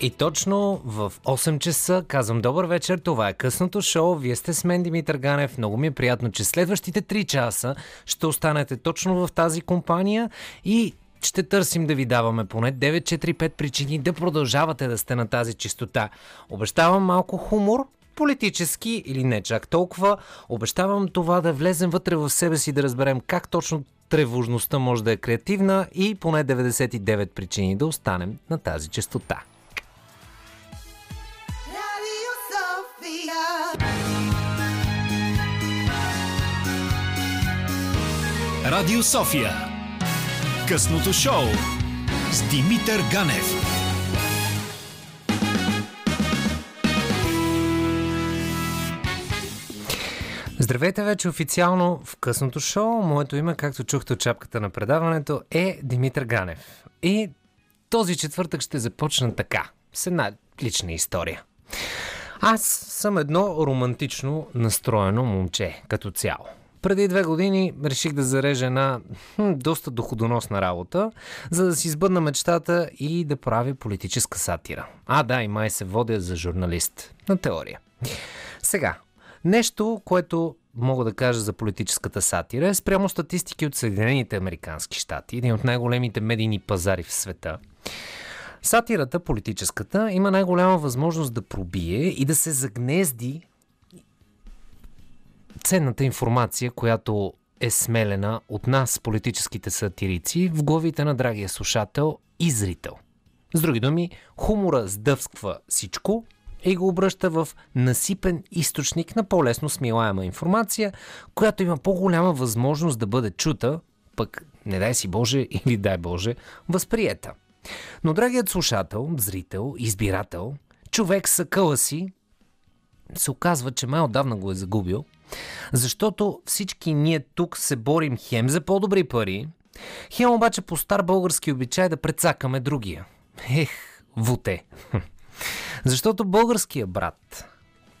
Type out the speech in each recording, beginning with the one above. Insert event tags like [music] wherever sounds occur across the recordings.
И точно в 8 часа казвам добър вечер, това е късното шоу, вие сте с мен Димитър Ганев, много ми е приятно, че следващите 3 часа ще останете точно в тази компания и ще търсим да ви даваме поне 9-4-5 причини да продължавате да сте на тази чистота. Обещавам малко хумор, политически или не чак толкова. Обещавам това да влезем вътре в себе си, да разберем как точно тревожността може да е креативна и поне 99 причини да останем на тази частота. Радио София. Късното шоу с Димитър Ганев. Здравейте вече официално в късното шоу. Моето име, както чухте от чапката на предаването, е Димитър Ганев. И този четвъртък ще започна така, с една лична история. Аз съм едно романтично настроено момче, като цяло. Преди две години реших да зарежа една хм, доста доходоносна работа, за да си избъдна мечтата и да правя политическа сатира. А, да, и май се водя за журналист. На теория. Сега, нещо, което мога да кажа за политическата сатира е спрямо статистики от Съединените Американски щати, един от най-големите медийни пазари в света. Сатирата, политическата, има най-голяма възможност да пробие и да се загнезди ценната информация, която е смелена от нас, политическите сатирици, в главите на драгия слушател и зрител. С други думи, хумора сдъвсква всичко и го обръща в насипен източник на по-лесно смилаема информация, която има по-голяма възможност да бъде чута, пък не дай си Боже или дай Боже, възприета. Но драгият слушател, зрител, избирател, човек са къла си, се оказва, че май отдавна го е загубил – защото всички ние тук се борим хем за по-добри пари, хем обаче по стар български обичай да прецакаме другия. Ех, вуте. [laughs] Защото българския брат,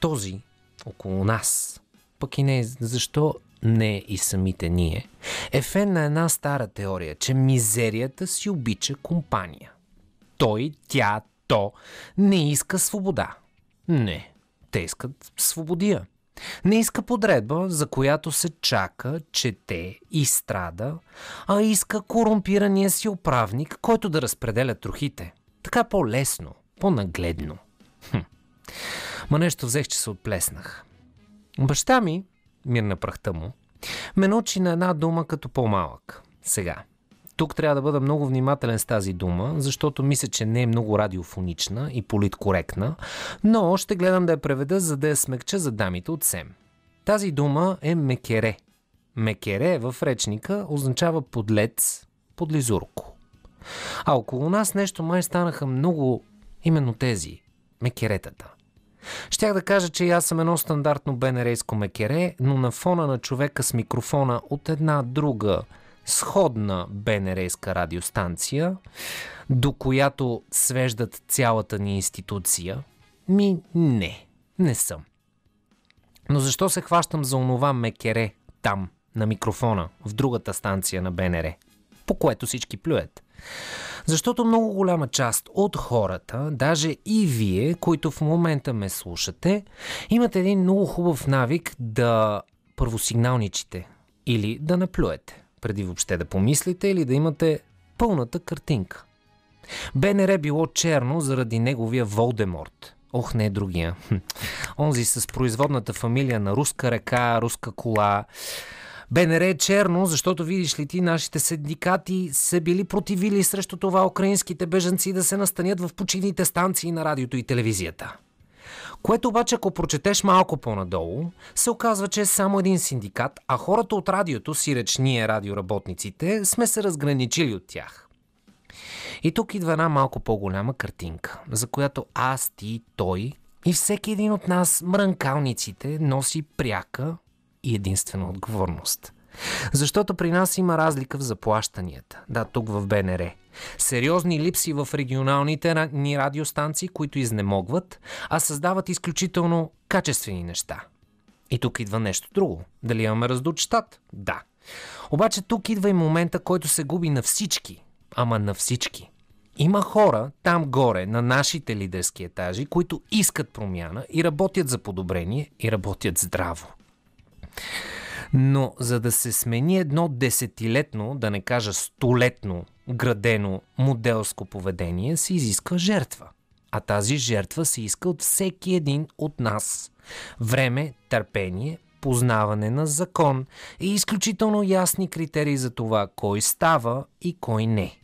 този около нас, пък и не защо не и самите ние, е фен на една стара теория, че мизерията си обича компания. Той, тя, то не иска свобода. Не, те искат свободия. Не иска подредба, за която се чака, чете и страда, а иска корумпирания си управник, който да разпределя трохите. Така по-лесно, по-нагледно. Хм. Ма нещо взех, че се отплеснах. Баща ми, мир на прахта му, ме научи на една дума като по-малък. Сега – тук трябва да бъда много внимателен с тази дума, защото мисля, че не е много радиофонична и политкоректна, но ще гледам да я преведа, за да я смекча за дамите от СЕМ. Тази дума е мекере. Мекере в речника означава подлец, подлизурко. А около нас нещо май станаха много именно тези, мекеретата. Щях да кажа, че аз съм едно стандартно бенерейско мекере, но на фона на човека с микрофона от една друга сходна БНРска радиостанция, до която свеждат цялата ни институция? Ми не, не съм. Но защо се хващам за онова мекере там, на микрофона, в другата станция на БНР, по което всички плюят? Защото много голяма част от хората, даже и вие, които в момента ме слушате, имате един много хубав навик да първосигналничите или да наплюете преди въобще да помислите или да имате пълната картинка. БНР било черно заради неговия Волдеморт. Ох, не е другия. Онзи с производната фамилия на руска река, руска кола. БНР е черно, защото видиш ли ти, нашите синдикати се били противили срещу това украинските бежанци да се настанят в почивните станции на радиото и телевизията. Което обаче, ако прочетеш малко по-надолу, се оказва, че е само един синдикат, а хората от радиото, си реч ние радиоработниците, сме се разграничили от тях. И тук идва една малко по-голяма картинка, за която аз, ти, той и всеки един от нас, мрънкалниците, носи пряка и единствена отговорност. Защото при нас има разлика в заплащанията. Да, тук в БНР. Сериозни липси в регионалните ни радиостанции, които изнемогват, а създават изключително качествени неща. И тук идва нещо друго. Дали имаме раздут щат? Да. Обаче тук идва и момента, който се губи на всички. Ама на всички. Има хора там горе, на нашите лидерски етажи, които искат промяна и работят за подобрение и работят здраво. Но за да се смени едно десетилетно, да не кажа столетно, градено моделско поведение, се изисква жертва. А тази жертва се иска от всеки един от нас. Време, търпение, познаване на закон и изключително ясни критерии за това кой става и кой не.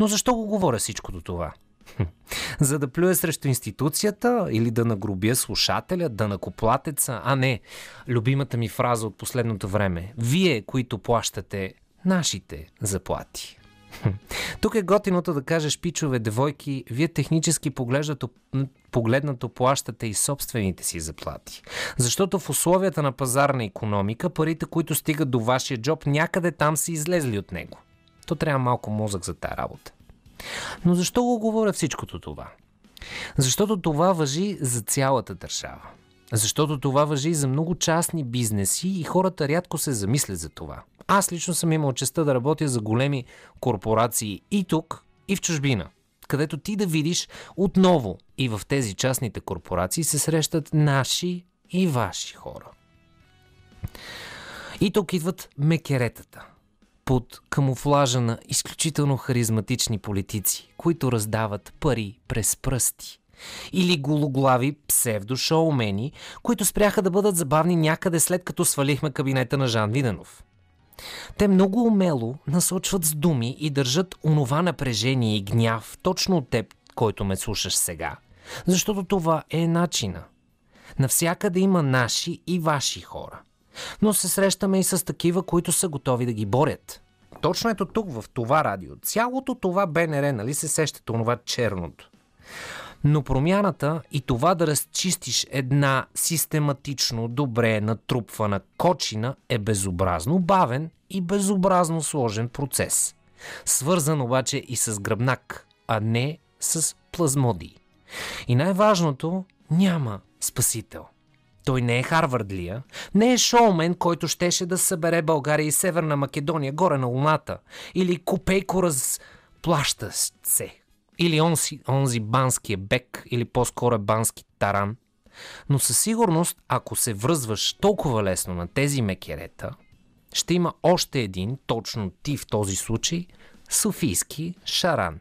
Но защо го говоря всичкото това? [laughs] За да плюя срещу институцията или да нагрубя слушателя, да накоплатеца, а не любимата ми фраза от последното време. Вие, които плащате нашите заплати. [laughs] Тук е готиното да кажеш, пичове, девойки, вие технически поглеждато, погледнато плащате и собствените си заплати. Защото в условията на пазарна економика, парите, които стигат до вашия джоб, някъде там са излезли от него. То трябва малко мозък за тази работа. Но защо го говоря всичкото това? Защото това въжи за цялата държава. Защото това въжи и за много частни бизнеси и хората рядко се замислят за това. Аз лично съм имал честа да работя за големи корпорации и тук, и в чужбина, където ти да видиш отново и в тези частните корпорации се срещат наши и ваши хора. И тук идват мекеретата под камуфлажа на изключително харизматични политици, които раздават пари през пръсти. Или гологлави псевдошоумени, които спряха да бъдат забавни някъде след като свалихме кабинета на Жан Виденов. Те много умело насочват с думи и държат онова напрежение и гняв точно от теб, който ме слушаш сега. Защото това е начина. Навсякъде има наши и ваши хора. Но се срещаме и с такива, които са готови да ги борят. Точно ето тук, в това радио. Цялото това БНР, нали се сещате, онова черното. Но промяната и това да разчистиш една систематично добре натрупвана кочина е безобразно бавен и безобразно сложен процес. Свързан обаче и с гръбнак, а не с плазмодии. И най-важното, няма спасител. Той не е Харвардлия, не е шоумен, който щеше да събере България и Северна Македония горе на луната, или копейко разплаща се или онзи, онзи банския бек, или по-скоро бански таран. Но със сигурност, ако се връзваш толкова лесно на тези мекерета, ще има още един, точно ти в този случай, Софийски шаран.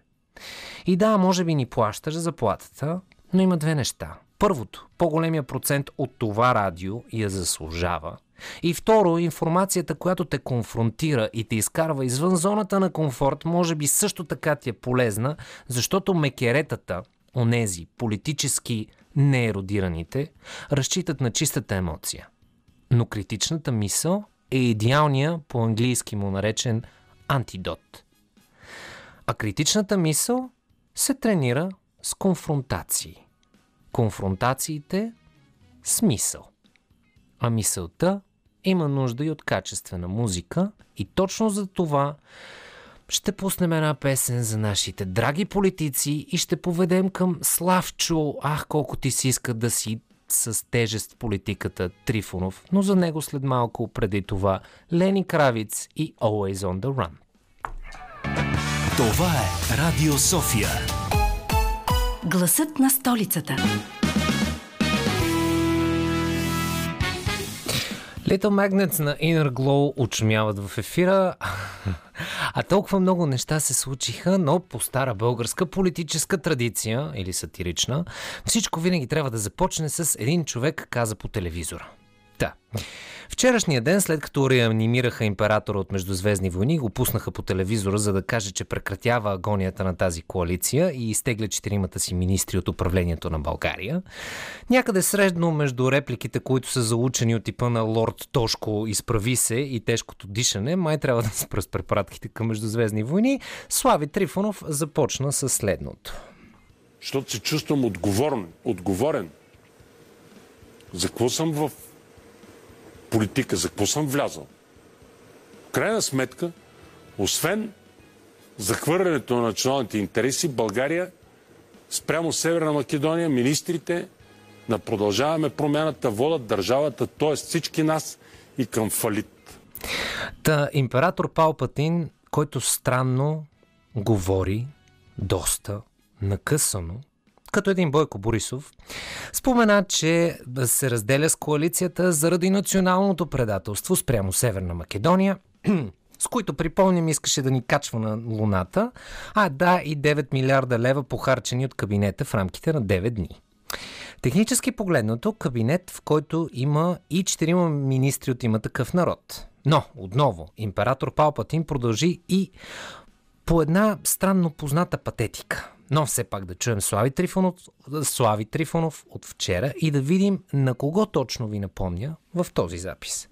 И да, може би ни плащаш заплатата, но има две неща. Първото, по-големия процент от това радио я заслужава – и второ, информацията, която те конфронтира и те изкарва извън зоната на комфорт, може би също така ти е полезна, защото мекеретата, онези политически нееродираните, разчитат на чистата емоция. Но критичната мисъл е идеалния, по-английски му наречен, антидот. А критичната мисъл се тренира с конфронтации. Конфронтациите – смисъл. А мисълта има нужда и от качествена музика и точно за това ще пуснем една песен за нашите драги политици и ще поведем към Славчо, ах колко ти си иска да си с тежест политиката Трифонов, но за него след малко преди това Лени Кравиц и Always on the Run. Това е Радио София. Гласът на столицата. Little Magnets на Inner Glow очумяват в ефира. [laughs] А толкова много неща се случиха, но по стара българска политическа традиция или сатирична, всичко винаги трябва да започне с един човек каза по телевизора. Да. Вчерашния ден, след като реанимираха императора от Междузвездни войни, го пуснаха по телевизора, за да каже, че прекратява агонията на тази коалиция и изтегля четиримата си министри от управлението на България. Някъде средно между репликите, които са заучени от типа на Лорд Тошко изправи се и тежкото дишане, май трябва да спра с препратките към Междузвездни войни, Слави Трифонов започна с следното. Защото се чувствам отговорен, отговорен. За какво съм в политика, за какво съм влязал. В крайна сметка, освен захвърлянето на националните интереси, България спрямо Северна Македония, министрите на продължаваме промяната водят държавата, т.е. всички нас и към фалит. Та император Палпатин, който странно говори, доста накъсано, като един Бойко Борисов, спомена, че се разделя с коалицията заради националното предателство спрямо Северна Македония, [clears throat] с които, припомням, искаше да ни качва на Луната, а да и 9 милиарда лева похарчени от кабинета в рамките на 9 дни. Технически погледнато, кабинет, в който има и четирима министри от има такъв народ. Но, отново, император Палпатин продължи и по една странно позната патетика. Но все пак да чуем Слави Трифонов, Слави Трифонов от вчера и да видим на кого точно ви напомня в този запис.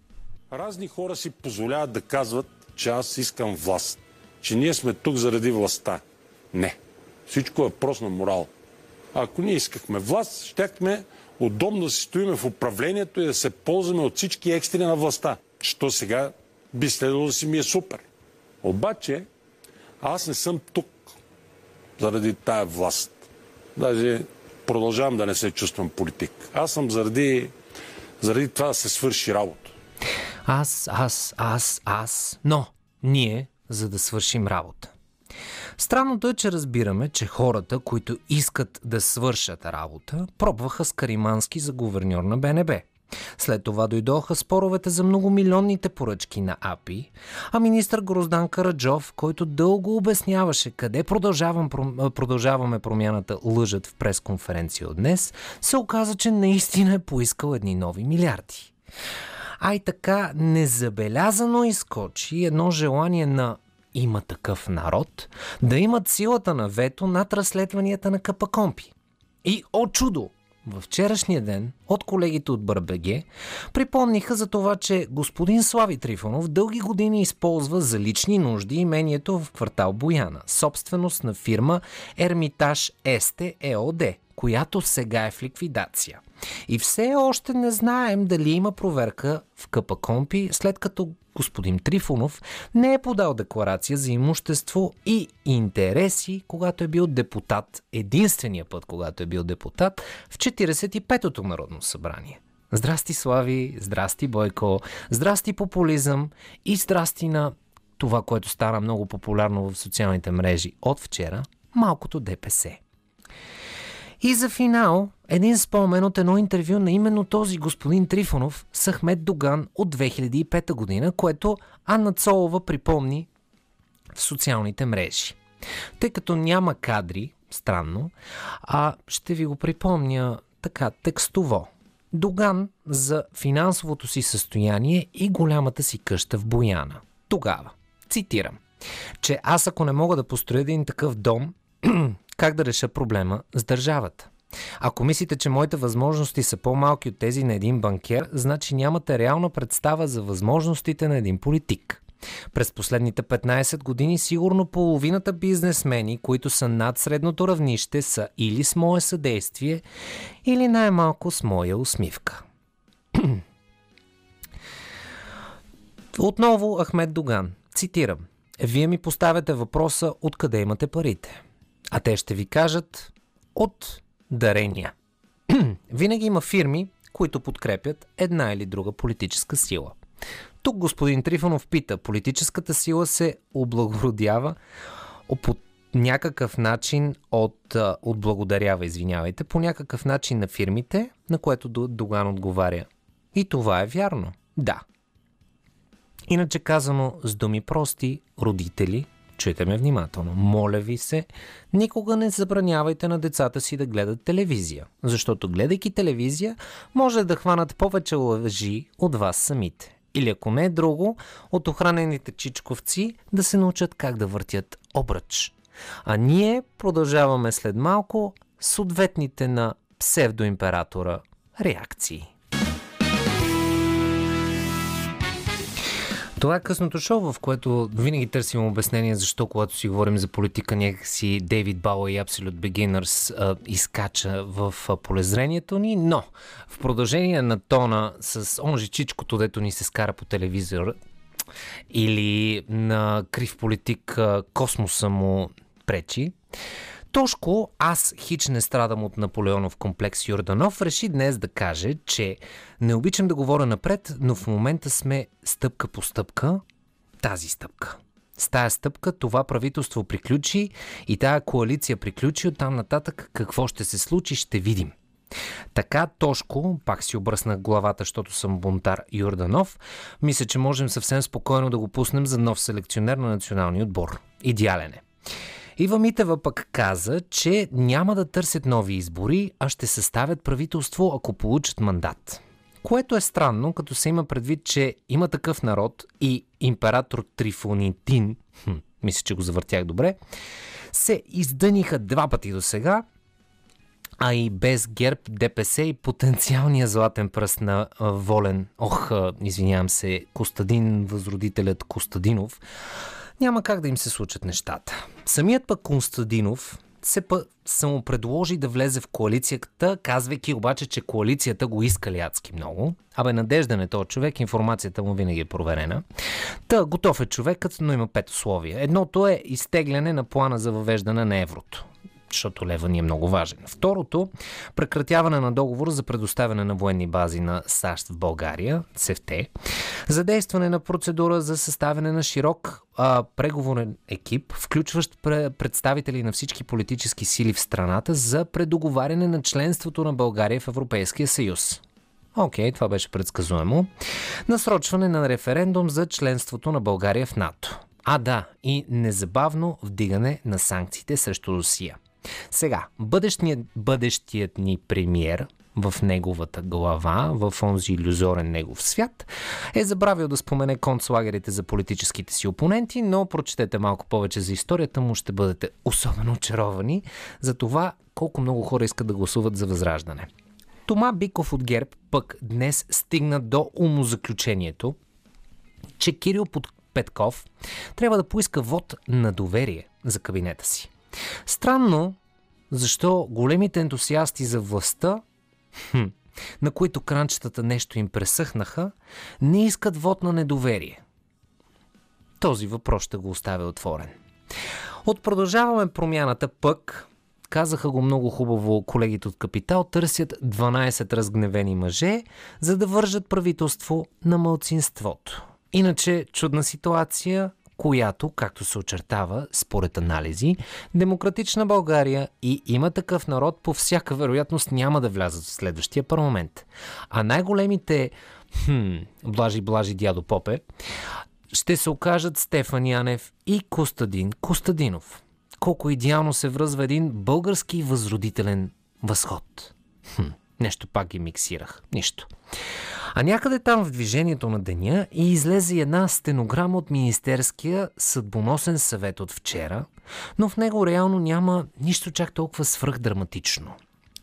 Разни хора си позволяват да казват, че аз искам власт. Че ние сме тук заради властта. Не. Всичко е просто на морал. Ако ние искахме власт, щяхме удобно да си стоиме в управлението и да се ползваме от всички екстри на властта. Що сега би следвало да си ми е супер. Обаче, аз не съм тук заради тая власт. Даже продължавам да не се чувствам политик. Аз съм заради, заради това да се свърши работа. Аз, аз, аз, аз, но ние, за да свършим работа. Странното е, че разбираме, че хората, които искат да свършат работа, пробваха с Каримански за гуверньор на БНБ. След това дойдоха споровете за многомилионните поръчки на АПИ, а министър Гроздан Караджов, който дълго обясняваше къде продължаваме промяната лъжат в пресконференция от днес, се оказа, че наистина е поискал едни нови милиарди. А и така незабелязано изкочи едно желание на има такъв народ да имат силата на вето над разследванията на Капакомпи. И, о чудо, във вчерашния ден от колегите от Бърбеге припомниха за това, че господин Слави Трифонов дълги години използва за лични нужди имението в квартал Бояна, собственост на фирма Ермитаж Есте ЕОД, която сега е в ликвидация. И все още не знаем дали има проверка в КПКомпи, след като господин Трифонов не е подал декларация за имущество и интереси, когато е бил депутат, единствения път, когато е бил депутат в 45-то Народно събрание. Здрасти, Слави, здрасти, Бойко, здрасти, популизъм и здрасти на това, което стана много популярно в социалните мрежи от вчера, малкото ДПС. И за финал, един спомен от едно интервю на именно този господин Трифонов с Ахмед Доган от 2005 година, което Анна Цолова припомни в социалните мрежи. Тъй като няма кадри, странно, а ще ви го припомня така текстово. Доган за финансовото си състояние и голямата си къща в Бояна. Тогава, цитирам, че аз ако не мога да построя един такъв дом, [clears throat] как да реша проблема с държавата. Ако мислите, че моите възможности са по-малки от тези на един банкер, значи нямате реална представа за възможностите на един политик. През последните 15 години сигурно половината бизнесмени, които са над средното равнище, са или с мое съдействие, или най-малко с моя усмивка. [clears throat] Отново Ахмед Доган. Цитирам. Вие ми поставяте въпроса откъде имате парите. А те ще ви кажат от дарения. [clears throat] Винаги има фирми, които подкрепят една или друга политическа сила. Тук господин Трифонов пита, политическата сила се облагородява по някакъв начин от, отблагодарява, извинявайте, по някакъв начин на фирмите, на което Доган отговаря. И това е вярно. Да. Иначе казано с думи прости, родители Чуйте ме внимателно. Моля ви се, никога не забранявайте на децата си да гледат телевизия, защото гледайки телевизия, може да хванат повече лъжи от вас самите. Или ако не е друго, от охранените чичковци да се научат как да въртят обръч. А ние продължаваме след малко с ответните на псевдоимператора реакции. Това е късното шоу, в което винаги търсим обяснение защо, когато си говорим за политика, някакси Дейвид Бауа и Absolute Beginners а, изкача в а, полезрението ни, но в продължение на тона с онжи чичкото, дето ни се скара по телевизор, или на крив политик а, космоса му пречи, Тошко, аз хич не страдам от Наполеонов комплекс Йорданов, реши днес да каже, че не обичам да говоря напред, но в момента сме стъпка по стъпка тази стъпка. С тая стъпка това правителство приключи и тая коалиция приключи. Оттам нататък какво ще се случи, ще видим. Така Тошко, пак си обръснах главата, защото съм бунтар Юрданов, мисля, че можем съвсем спокойно да го пуснем за нов селекционер на националния отбор. Идеален е. Ива Митева пък каза, че няма да търсят нови избори, а ще съставят правителство, ако получат мандат. Което е странно, като се има предвид, че има такъв народ и император Трифонитин, хм, мисля, че го завъртях добре, се издъниха два пъти до сега, а и без ГЕРБ, ДПС и потенциалния златен пръст на Волен, ох, извинявам се, Костадин, възродителят Костадинов, няма как да им се случат нещата. Самият пък Констадинов се пъ само предложи да влезе в коалицията, казвайки обаче, че коалицията го иска адски много. Абе, надежден е този човек, информацията му винаги е проверена. Та, готов е човекът, но има пет условия. Едното е изтегляне на плана за въвеждане на еврото защото лева ни е много важен. Второто, прекратяване на договор за предоставяне на военни бази на САЩ в България, СФТ, задействане на процедура за съставяне на широк а, преговорен екип, включващ представители на всички политически сили в страната за предоговаряне на членството на България в Европейския съюз. Окей, okay, това беше предсказуемо. Насрочване на референдум за членството на България в НАТО. А да, и незабавно вдигане на санкциите срещу Русия. Сега, бъдещият, бъдещият ни премиер в неговата глава, в онзи иллюзорен негов свят, е забравил да спомене концлагерите за политическите си опоненти, но прочетете малко повече за историята му, ще бъдете особено очаровани за това колко много хора искат да гласуват за възраждане. Тома Биков от ГЕРБ пък днес стигна до умозаключението, че Кирил Петков трябва да поиска вод на доверие за кабинета си. Странно, защо големите ентусиасти за властта, хм, на които кранчетата нещо им пресъхнаха, не искат вод на недоверие. Този въпрос ще го оставя отворен. От продължаваме промяната пък, казаха го много хубаво колегите от Капитал, търсят 12 разгневени мъже, за да вържат правителство на мълцинството. Иначе чудна ситуация, която, както се очертава, според анализи, демократична България и има такъв народ по всяка вероятност няма да влязат в следващия парламент. А най-големите хм, блажи-блажи дядо Попе ще се окажат Стефан Янев и Костадин Костадинов. Колко идеално се връзва един български възродителен възход. Хм, нещо пак ги миксирах. Нищо. А някъде там в движението на деня и излезе една стенограма от Министерския съдбоносен съвет от вчера, но в него реално няма нищо чак толкова свръхдраматично.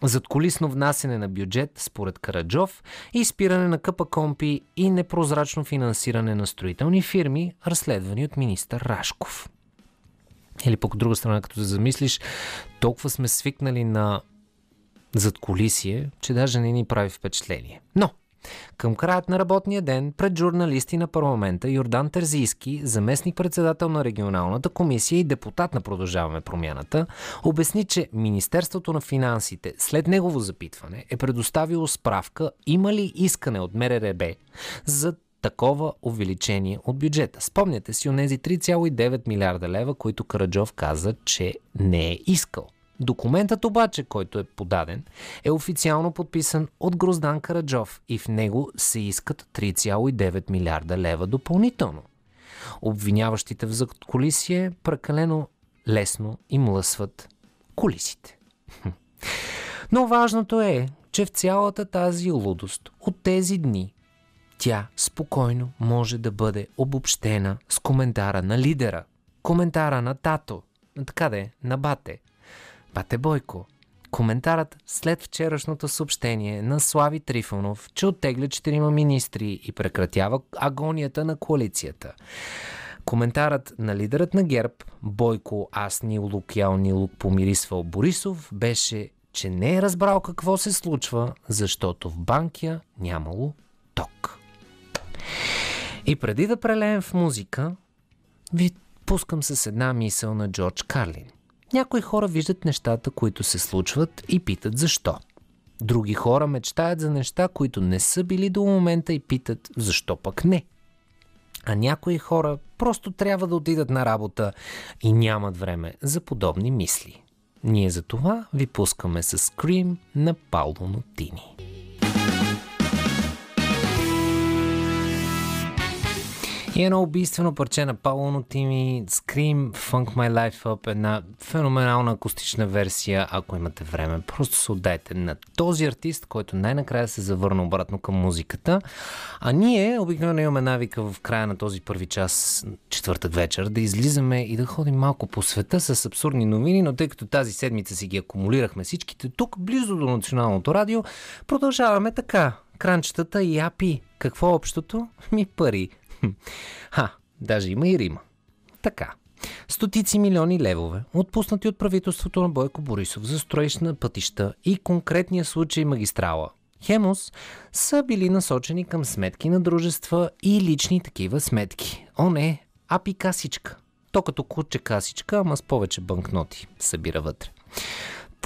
Задколисно внасене на бюджет според Караджов, изпиране на къпа и непрозрачно финансиране на строителни фирми, разследвани от министър Рашков. Или пък от друга страна, като се замислиш, толкова сме свикнали на задколисие, че даже не ни прави впечатление. Но, към краят на работния ден пред журналисти на парламента Йордан Терзийски, заместник-председател на регионалната комисия и депутат на Продължаваме промяната, обясни, че Министерството на финансите след негово запитване е предоставило справка има ли искане от МРРБ за такова увеличение от бюджета. Спомняте си онези 3,9 милиарда лева, които Караджов каза, че не е искал. Документът обаче, който е подаден, е официално подписан от Гроздан Караджов и в него се искат 3,9 милиарда лева допълнително. Обвиняващите в задколисие прекалено лесно им лъсват колисите. [laughs] Но важното е, че в цялата тази лудост от тези дни тя спокойно може да бъде обобщена с коментара на лидера, коментара на тато, така де, на бате – Пате Бойко. Коментарът след вчерашното съобщение на Слави Трифонов, че оттегля четирима министри и прекратява агонията на коалицията. Коментарът на лидерът на ГЕРБ, Бойко Аз Нилук Ял Нилук помирисвал Борисов, беше, че не е разбрал какво се случва, защото в банкия нямало ток. И преди да прелеем в музика, ви пускам с една мисъл на Джордж Карлин. Някои хора виждат нещата, които се случват и питат защо. Други хора мечтаят за неща, които не са били до момента и питат защо пък не. А някои хора просто трябва да отидат на работа и нямат време за подобни мисли. Ние за това ви пускаме с Scream на Пауло Нотини. И едно убийствено парче на Пауло Нотими, Scream Funk My Life Up, една феноменална акустична версия, ако имате време. Просто се отдайте на този артист, който най-накрая се завърна обратно към музиката. А ние обикновено имаме навика в края на този първи час, четвъртък вечер, да излизаме и да ходим малко по света с абсурдни новини, но тъй като тази седмица си ги акумулирахме всичките тук, близо до Националното радио, продължаваме така. Кранчетата и апи. Какво е общото? Ми пари. Ха, даже има и Рима. Така. Стотици милиони левове, отпуснати от правителството на Бойко Борисов за строеж на пътища и конкретния случай магистрала Хемос са били насочени към сметки на дружества и лични такива сметки. О не, апи касичка. То като куче касичка, ама с повече банкноти събира вътре.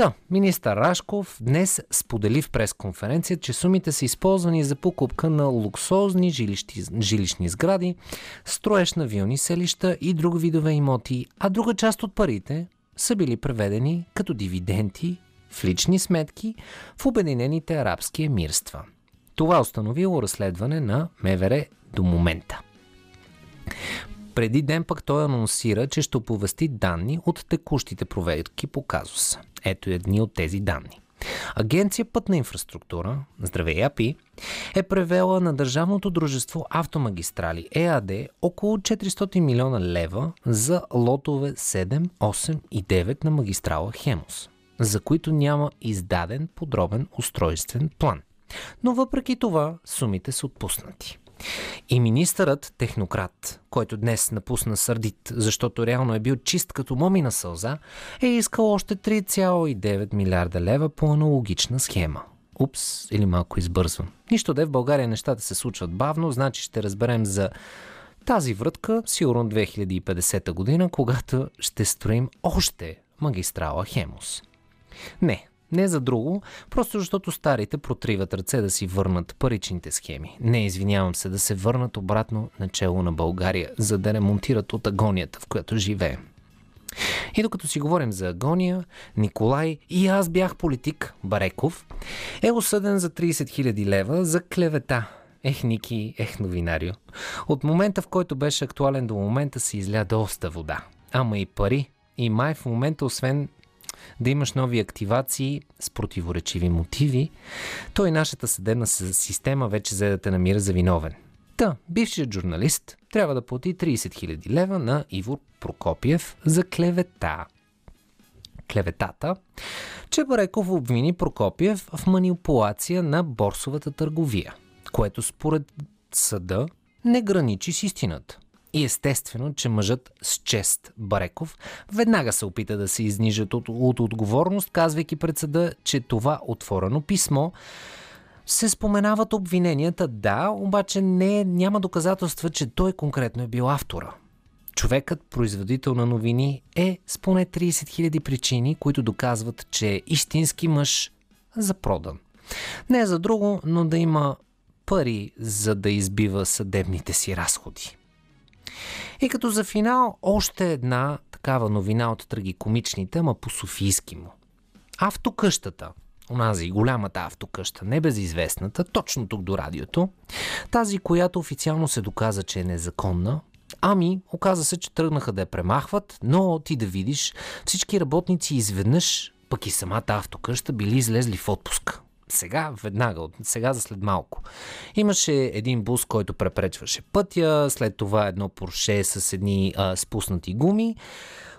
Та, министър Рашков днес сподели в пресконференция, че сумите са използвани за покупка на луксозни жилищи, жилищни сгради, строеж на вилни селища и друг видове имоти, а друга част от парите са били преведени като дивиденти в лични сметки в Обединените арабски емирства. Това установило разследване на МВР до момента. Преди ден пък той анонсира, че ще оповести данни от текущите проверки по казуса. Ето едни от тези данни. Агенция Пътна инфраструктура, здравей АПИ, е превела на Държавното дружество Автомагистрали ЕАД около 400 милиона лева за лотове 7, 8 и 9 на магистрала Хемос, за които няма издаден подробен устройствен план. Но въпреки това сумите са отпуснати. И министърът технократ, който днес напусна сърдит, защото реално е бил чист като момина сълза, е искал още 3,9 милиарда лева по аналогична схема. Упс, или малко избързвам. Нищо да е в България нещата се случват бавно, значи ще разберем за тази врътка сигурно 2050 година, когато ще строим още магистрала Хемус. Не, не за друго, просто защото старите протриват ръце да си върнат паричните схеми. Не, извинявам се, да се върнат обратно начало на България, за да ремонтират от агонията, в която живеем. И докато си говорим за агония, Николай и аз бях политик, Бареков, е осъден за 30 000 лева за клевета. Ех, Ники, ех, новинарио. От момента, в който беше актуален до момента, се изля доста вода. Ама и пари. И май в момента, освен да имаш нови активации с противоречиви мотиви, то и нашата съдебна система вече за да те намира за виновен. Та, бившият журналист трябва да плати 30 000 лева на Иво Прокопиев за клевета. Клеветата, че Бареков обвини Прокопиев в манипулация на борсовата търговия, което според съда не граничи с истината. И естествено, че мъжът с чест Бареков веднага се опита да се изнижат от, от отговорност, казвайки пред съда, че това отворено писмо се споменават обвиненията, да, обаче не, няма доказателства, че той конкретно е бил автора. Човекът, производител на новини, е с поне 30 000 причини, които доказват, че е истински мъж за продан. Не за друго, но да има пари, за да избива съдебните си разходи. И като за финал още една такава новина от трагикомичните, ама по Софийски му. Автокъщата, онази голямата автокъща, небезизвестната, точно тук до радиото, тази, която официално се доказа, че е незаконна, Ами, оказа се, че тръгнаха да я премахват, но ти да видиш, всички работници изведнъж, пък и самата автокъща, били излезли в отпуск сега, веднага, от сега за след малко. Имаше един бус, който препречваше пътя, след това едно порше с едни а, спуснати гуми,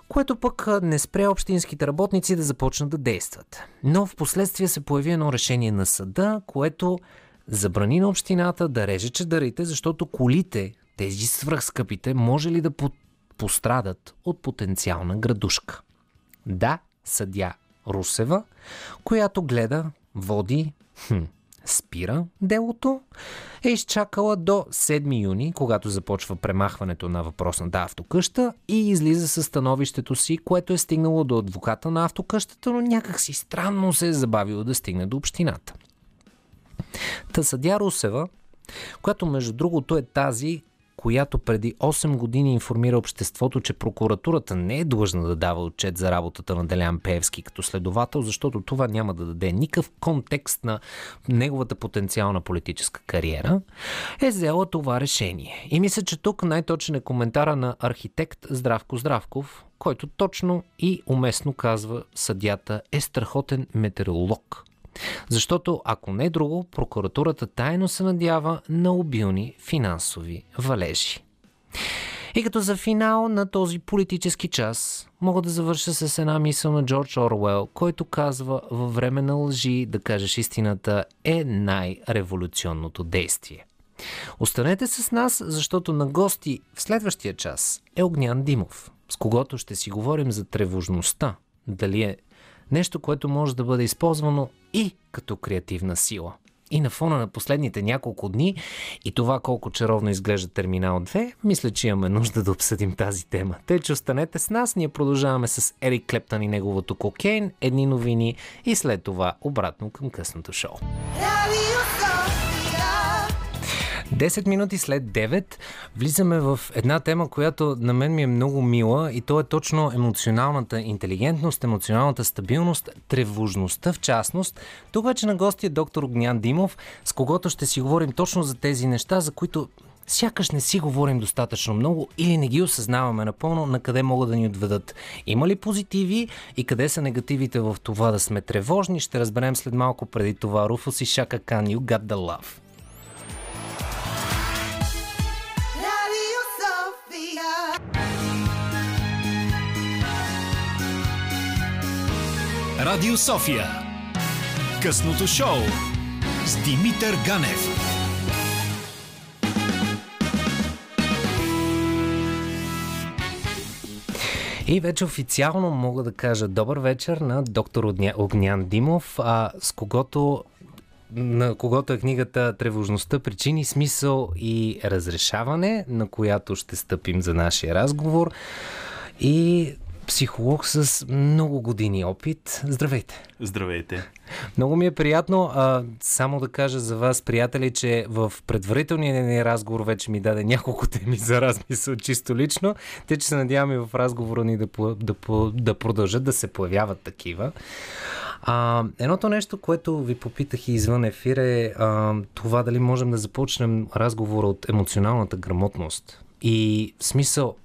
което пък не спря общинските работници да започнат да действат. Но в последствие се появи едно решение на съда, което забрани на общината да реже чедарите, защото колите, тези свръхскъпите, може ли да пострадат от потенциална градушка. Да, съдя Русева, която гледа води, хм, спира делото, е изчакала до 7 юни, когато започва премахването на въпросната автокъща и излиза със становището си, което е стигнало до адвоката на автокъщата, но някак си странно се е забавило да стигне до общината. Та съдя Русева, която между другото е тази, която преди 8 години информира обществото, че прокуратурата не е длъжна да дава отчет за работата на Делян Певски като следовател, защото това няма да даде никакъв контекст на неговата потенциална политическа кариера, е взела това решение. И мисля, че тук най-точен е коментара на архитект Здравко Здравков, който точно и уместно казва съдята е страхотен метеоролог. Защото, ако не друго, прокуратурата тайно се надява на обилни финансови валежи. И като за финал на този политически час, мога да завърша с една мисъл на Джордж Орвел, който казва във време на лъжи да кажеш истината е най-революционното действие. Останете с нас, защото на гости в следващия час е Огнян Димов, с когото ще си говорим за тревожността, дали е нещо, което може да бъде използвано и като креативна сила. И на фона на последните няколко дни и това колко чаровно изглежда Терминал 2, мисля, че имаме нужда да обсъдим тази тема. Те, че останете с нас, ние продължаваме с Ерик Клептън и неговото кокейн, едни новини и след това обратно към късното шоу. Радио 10 минути след 9 влизаме в една тема, която на мен ми е много мила и то е точно емоционалната интелигентност, емоционалната стабилност, тревожността в частност. Тук вече на гости е доктор Огнян Димов, с когото ще си говорим точно за тези неща, за които сякаш не си говорим достатъчно много или не ги осъзнаваме напълно на къде могат да ни отведат. Има ли позитиви и къде са негативите в това да сме тревожни? Ще разберем след малко преди това. Руфус и Шака Кан, You Got The Love. Радио София. Късното шоу с Димитър Ганев. И вече официално мога да кажа добър вечер на доктор Огнян Димов, а, с когото на когото е книгата Тревожността, причини, смисъл и разрешаване, на която ще стъпим за нашия разговор. И психолог с много години опит. Здравейте! Здравейте! Много ми е приятно а, само да кажа за вас, приятели, че в предварителния ни разговор вече ми даде няколко [laughs] теми за размисъл, чисто лично. Те, че се надяваме в разговора ни да, да, да продължат да се появяват такива. А, едното нещо, което ви попитах и извън ефир е а, това дали можем да започнем разговора от емоционалната грамотност. И в смисъл,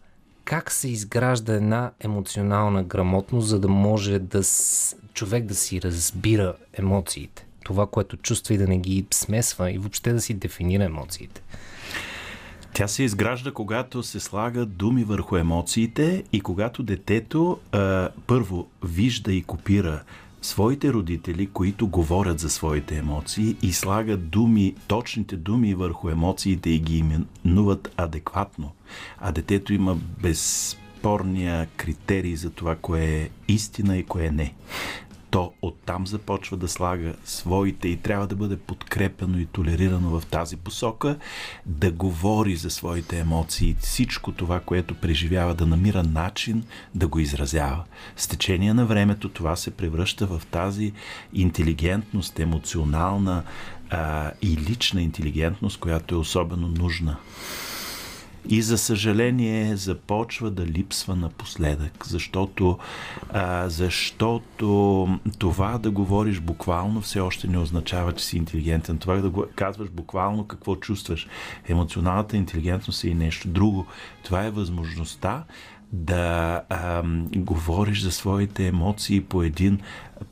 как се изгражда една емоционална грамотност, за да може да с... човек да си разбира емоциите. Това, което чувства и да не ги смесва и въобще да си дефинира емоциите. Тя се изгражда, когато се слага думи върху емоциите и когато детето а, първо вижда и копира своите родители, които говорят за своите емоции и слагат думи, точните думи върху емоциите и ги именуват адекватно. А детето има безспорния критерий за това, кое е истина и кое не то оттам започва да слага своите и трябва да бъде подкрепено и толерирано в тази посока, да говори за своите емоции, всичко това, което преживява, да намира начин да го изразява. С течение на времето това се превръща в тази интелигентност, емоционална а, и лична интелигентност, която е особено нужна и за съжаление започва да липсва напоследък, защото, а, защото това да говориш буквално все още не означава, че си интелигентен. Това да казваш буквално какво чувстваш. Емоционалната интелигентност е и нещо друго. Това е възможността да а, говориш за своите емоции по един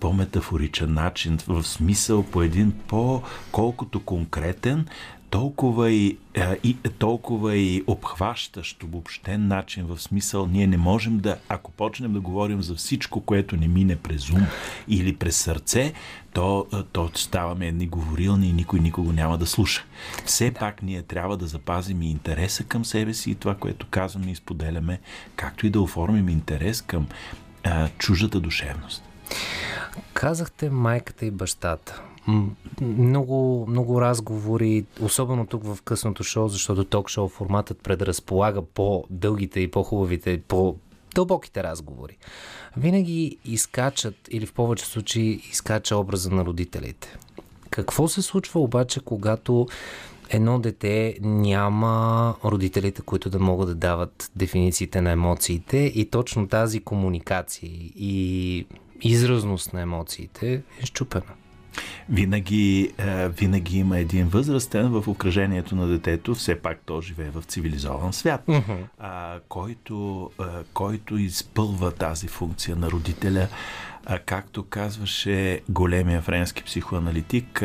по-метафоричен начин, в смисъл по един по-колкото конкретен, толкова и, а, и, толкова и обхващащ, обобщен начин, в смисъл ние не можем да, ако почнем да говорим за всичко, което не мине през ум или през сърце, то, то ставаме едни говорилни и никой никого няма да слуша. Все да. пак ние трябва да запазим и интереса към себе си и това, което казваме и споделяме, както и да оформим интерес към а, чуждата душевност. Казахте майката и бащата много, много разговори, особено тук в късното шоу, защото ток-шоу форматът предразполага по-дългите и по-хубавите, по-дълбоките разговори. Винаги изкачат, или в повече случаи изкача образа на родителите. Какво се случва обаче, когато едно дете няма родителите, които да могат да дават дефинициите на емоциите и точно тази комуникация и изразност на емоциите е щупена. Винаги, е, винаги има един възрастен в обкръжението на детето, все пак то живее в цивилизован свят, а, който, а, който изпълва тази функция на родителя а, както казваше големия френски психоаналитик,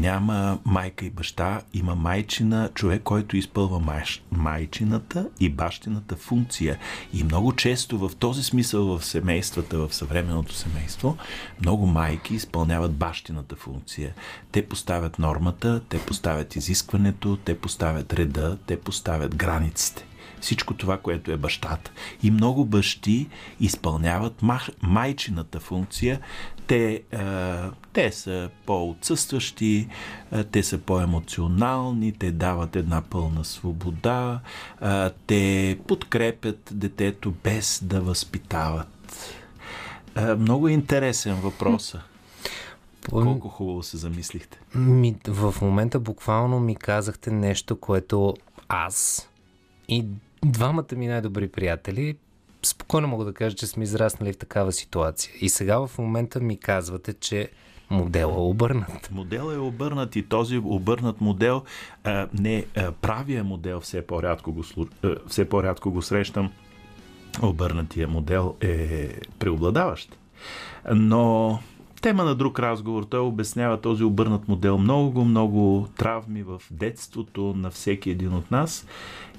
няма майка и баща, има майчина, човек, който изпълва май, майчината и бащината функция. И много често в този смисъл в семействата, в съвременното семейство, много майки изпълняват бащината функция. Те поставят нормата, те поставят изискването, те поставят реда, те поставят границите всичко това, което е бащата. И много бащи изпълняват майчината функция. Те, е, те са по-отсъстващи, е, те са по-емоционални, те дават една пълна свобода, е, те подкрепят детето без да възпитават. Много интересен въпрос. Колко хубаво се замислихте. Ми, в момента буквално ми казахте нещо, което аз и двамата ми най-добри приятели спокойно мога да кажа, че сме израснали в такава ситуация. И сега в момента ми казвате, че модел е обърнат. Модел е обърнат и този обърнат модел, а, не а, правия модел все по-рядко го, а, все по-рядко го срещам. Обърнатия модел е преобладаващ. Но тема на друг разговор. Той обяснява този обърнат модел много, много травми в детството на всеки един от нас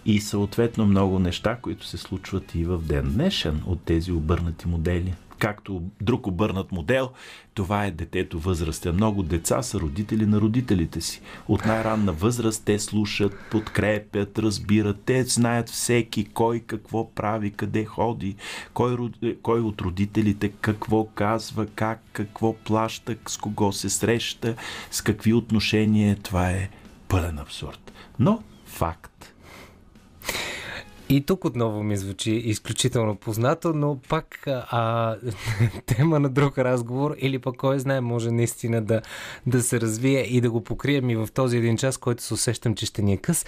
и съответно много неща, които се случват и в ден днешен от тези обърнати модели. Както друг обърнат модел, това е детето възрастен. Много деца са родители на родителите си. От най-ранна възраст те слушат, подкрепят, разбират. Те знаят всеки кой какво прави, къде ходи, кой, кой от родителите какво казва, как, какво плаща, с кого се среща, с какви отношения. Това е пълен абсурд. Но факт. И тук отново ми звучи изключително познато, но пак а, [laughs] тема на друг разговор или пък кой знае, може наистина да, да се развие и да го покрием и в този един час, който се усещам, че ще ни е къс.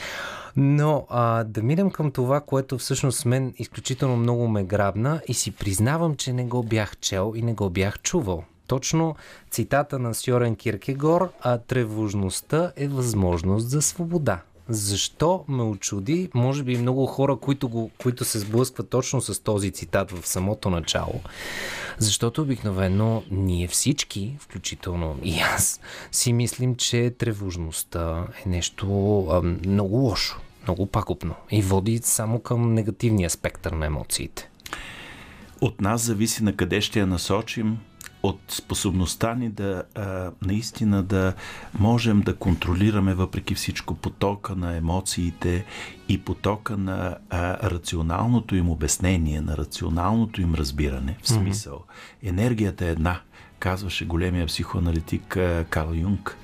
Но а, да минем към това, което всъщност мен изключително много ме грабна и си признавам, че не го бях чел и не го бях чувал. Точно цитата на Сьорен Киркегор, а тревожността е възможност за свобода. Защо ме очуди? Може би много хора, които, го, които се сблъскват точно с този цитат в самото начало. Защото обикновено ние всички, включително и аз, си мислим, че тревожността е нещо а, много лошо, много пакопно и води само към негативния спектър на емоциите. От нас зависи на къде ще я насочим, от способността ни да а, наистина да можем да контролираме въпреки всичко потока на емоциите и потока на а, рационалното им обяснение, на рационалното им разбиране. В смисъл, енергията е една, казваше големия психоаналитик Карл Юнг.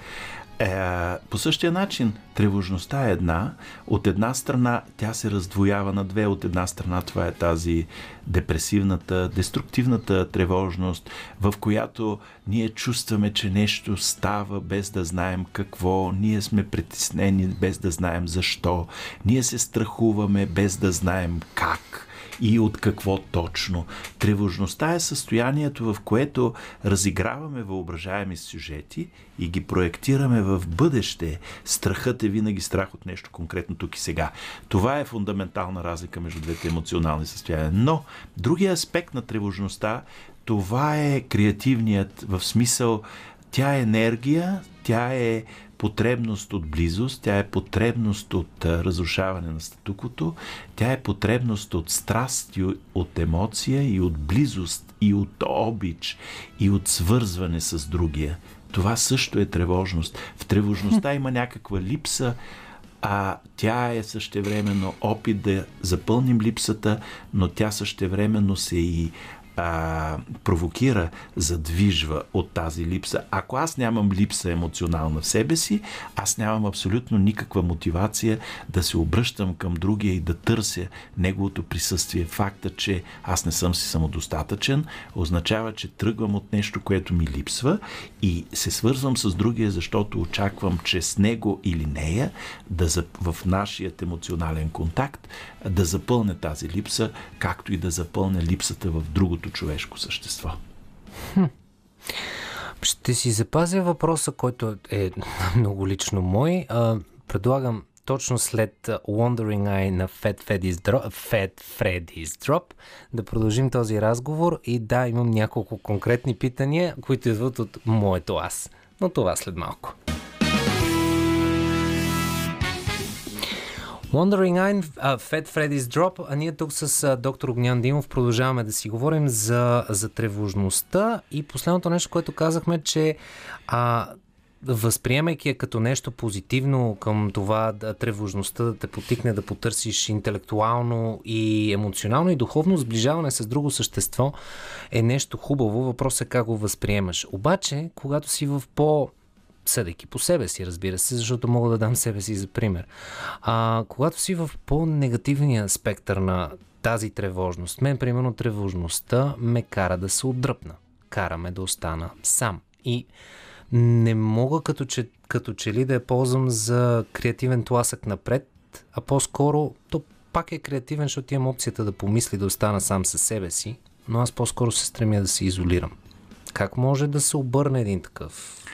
Е, по същия начин, тревожността е една. От една страна тя се раздвоява на две. От една страна това е тази депресивната, деструктивната тревожност, в която ние чувстваме, че нещо става без да знаем какво, ние сме притеснени без да знаем защо, ние се страхуваме без да знаем как и от какво точно. Тревожността е състоянието, в което разиграваме въображаеми сюжети и ги проектираме в бъдеще. Страхът е винаги страх от нещо конкретно тук и сега. Това е фундаментална разлика между двете емоционални състояния. Но другия аспект на тревожността, това е креативният в смисъл тя е енергия, тя е потребност от близост, тя е потребност от разрушаване на статуквото, тя е потребност от страст и от емоция и от близост и от обич и от свързване с другия. Това също е тревожност. В тревожността има някаква липса, а тя е същевременно опит да запълним липсата, но тя същевременно се и а, провокира, задвижва от тази липса. Ако аз нямам липса емоционална в себе си, аз нямам абсолютно никаква мотивация да се обръщам към другия и да търся неговото присъствие. Факта, че аз не съм си самодостатъчен, означава, че тръгвам от нещо, което ми липсва и се свързвам с другия, защото очаквам, че с него или нея да в нашия емоционален контакт да запълне тази липса, както и да запълне липсата в другото човешко същество. Хм. Ще си запазя въпроса, който е [laughs] много лично мой. А, предлагам точно след Wandering Eye на Fat Freddy's Drop, Fat Freddy's Drop да продължим този разговор и да, имам няколко конкретни питания, които идват от моето аз. Но това след малко. Wandering Eye, uh, Fat Freddy's Drop, а ние тук с uh, доктор Огнян Димов продължаваме да си говорим за, за тревожността и последното нещо, което казахме, че а, възприемайки я като нещо позитивно към това да тревожността да те потикне да потърсиш интелектуално и емоционално и духовно сближаване с друго същество е нещо хубаво. Въпросът е как го възприемаш. Обаче, когато си в по съдейки по себе си, разбира се, защото мога да дам себе си за пример. А, когато си в по-негативния спектър на тази тревожност, мен, примерно, тревожността ме кара да се отдръпна. Кара ме да остана сам. И не мога като че, като че ли да я ползвам за креативен тласък напред, а по-скоро то пак е креативен, защото имам опцията да помисли да остана сам със себе си, но аз по-скоро се стремя да се изолирам. Как може да се обърне един такъв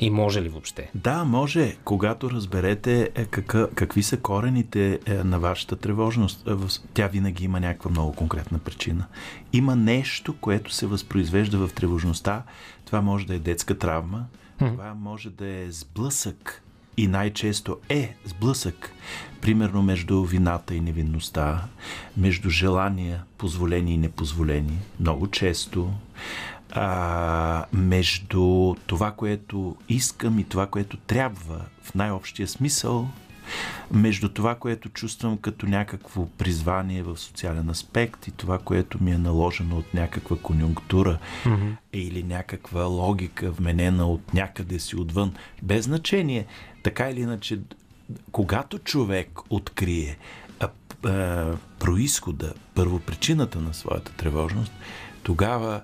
и може ли въобще? Да, може. Когато разберете е, какъв, какви са корените е, на вашата тревожност, е, тя винаги има някаква много конкретна причина. Има нещо, което се възпроизвежда в тревожността. Това може да е детска травма, това може да е сблъсък и най-често е сблъсък, примерно между вината и невинността, между желания, позволени и непозволени, много често, а, между това, което искам и това, което трябва в най-общия смисъл, между това, което чувствам като някакво призвание в социален аспект и това, което ми е наложено от някаква конюнктура mm-hmm. или някаква логика, вменена от някъде си отвън, без значение. Така или иначе, когато човек открие а, а, происхода, първопричината на своята тревожност, тогава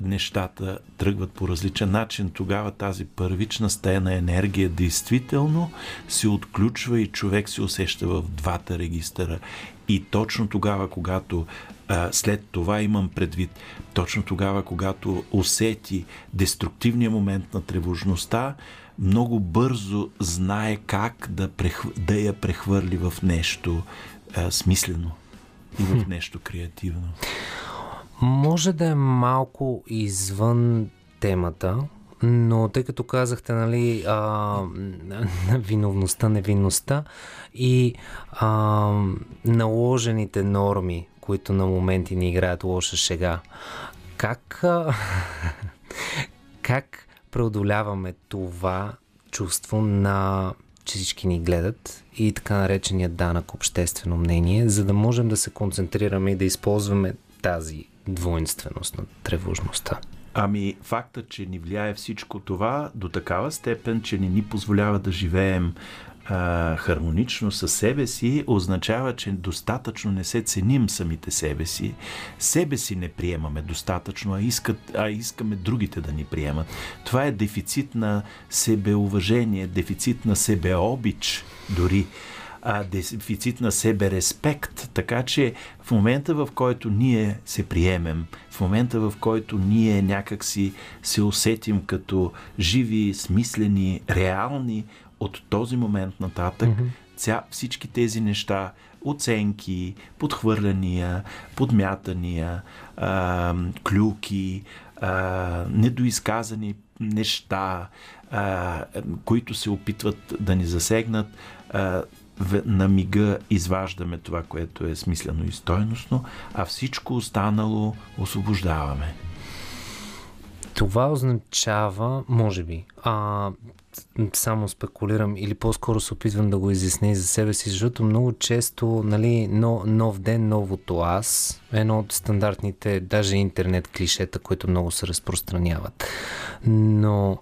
нещата тръгват по различен начин. Тогава тази първична стена енергия действително се отключва и човек се усеща в двата регистъра. И точно тогава, когато след това имам предвид, точно тогава, когато усети деструктивния момент на тревожността, много бързо знае как да, прехв... да я прехвърли в нещо а, смислено и в нещо креативно. Може да е малко извън темата, но тъй като казахте, нали, а, виновността, невинността и а, наложените норми, които на моменти ни играят лоша шега, как, а, [laughs] как преодоляваме това чувство на че всички ни гледат и така наречения данък обществено мнение, за да можем да се концентрираме и да използваме тази двойнственост на тревожността? Ами, факта, че ни влияе всичко това до такава степен, че не ни позволява да живеем а, хармонично със себе си, означава, че достатъчно не се ценим самите себе си, себе си не приемаме достатъчно, а, искат, а искаме другите да ни приемат. Това е дефицит на себеуважение, дефицит на себеобич дори а, дефицит на себе респект. Така че в момента, в който ние се приемем, в момента, в който ние някакси се усетим като живи, смислени, реални, от този момент нататък mm-hmm. ця, всички тези неща, оценки, подхвърляния, подмятания, а, клюки, а, недоизказани неща, а, които се опитват да ни засегнат, а, на мига изваждаме това, което е смислено и стойностно, а всичко останало освобождаваме. Това означава, може би, а, само спекулирам или по-скоро се опитвам да го изясня и за себе си, защото много често, нали, но, нов ден, новото аз, едно от стандартните, даже интернет клишета, които много се разпространяват. Но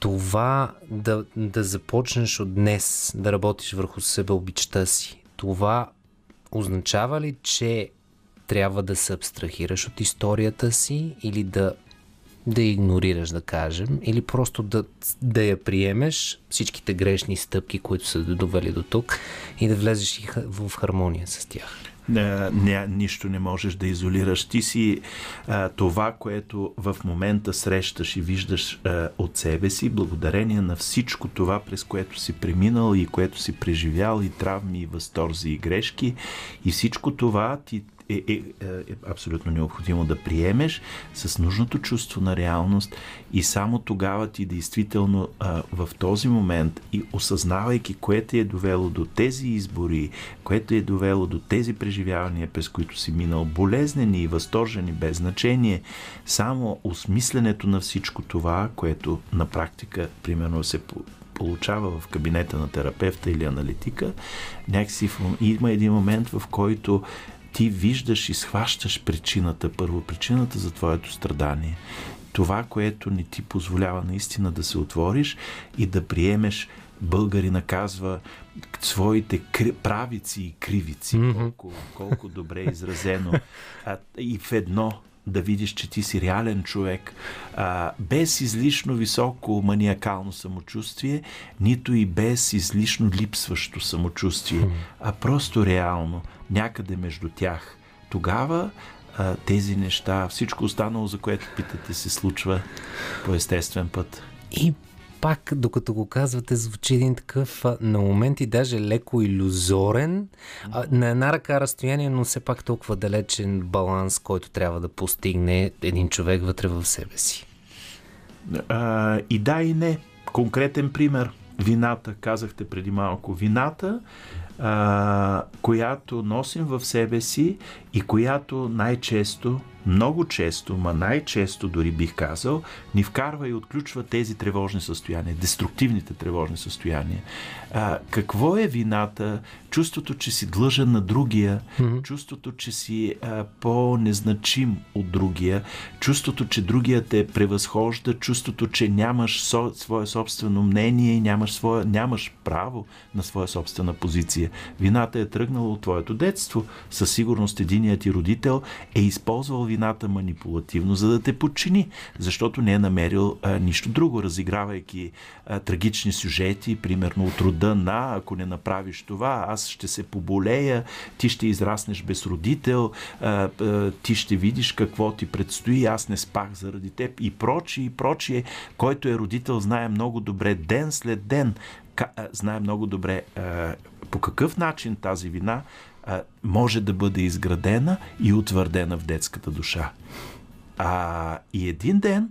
това да, да започнеш от днес да работиш върху себе обичта си, това означава ли, че трябва да се абстрахираш от историята си или да да игнорираш, да кажем, или просто да, да я приемеш, всичките грешни стъпки, които са довели до тук, и да влезеш в хармония с тях. Не, не, нищо не можеш да изолираш. Ти си а, това, което в момента срещаш и виждаш а, от себе си, благодарение на всичко това, през което си преминал и което си преживял, и травми, и възторзи, и грешки. И всичко това ти е, е, е, абсолютно необходимо да приемеш с нужното чувство на реалност и само тогава ти действително а, в този момент и осъзнавайки кое те е довело до тези избори, което е довело до тези преживявания, през които си минал, болезнени и възторжени, без значение, само осмисленето на всичко това, което на практика, примерно, се получава в кабинета на терапевта или аналитика, някакси има един момент, в който ти виждаш и схващаш причината, първо причината за твоето страдание. Това, което не ти позволява наистина да се отвориш и да приемеш българина казва своите кри, правици и кривици, mm-hmm. колко, колко добре изразено. А, и в едно да видиш, че ти си реален човек, а, без излишно високо маниакално самочувствие, нито и без излишно липсващо самочувствие, а просто реално, някъде между тях. Тогава а, тези неща, всичко останало, за което питате, се случва по естествен път. И пак, докато го казвате, звучи един такъв на моменти даже леко иллюзорен, а, на една ръка разстояние, но все пак толкова далечен баланс, който трябва да постигне един човек вътре в себе си. А, и да, и не. Конкретен пример. Вината, казахте преди малко. Вината, а, която носим в себе си и която най-често много често, ма най-често дори бих казал, ни вкарва и отключва тези тревожни състояния, деструктивните тревожни състояния. А, какво е вината? Чувството, че си длъжен на другия, mm-hmm. чувството, че си а, по-незначим от другия, чувството, че другия те превъзхожда, чувството, че нямаш со, свое собствено мнение и нямаш, свое, нямаш право на своя собствена позиция. Вината е тръгнала от твоето детство. Със сигурност единият ти родител е използвал вината манипулативно, за да те подчини, защото не е намерил а, нищо друго, разигравайки а, трагични сюжети, примерно от рода на, ако не направиш това, аз ще се поболея, ти ще израснеш без родител, а, а, ти ще видиш какво ти предстои, аз не спах заради теб и прочие, и прочие. Който е родител знае много добре ден след ден, знае много добре по какъв начин тази вина може да бъде изградена и утвърдена в детската душа. А, и един ден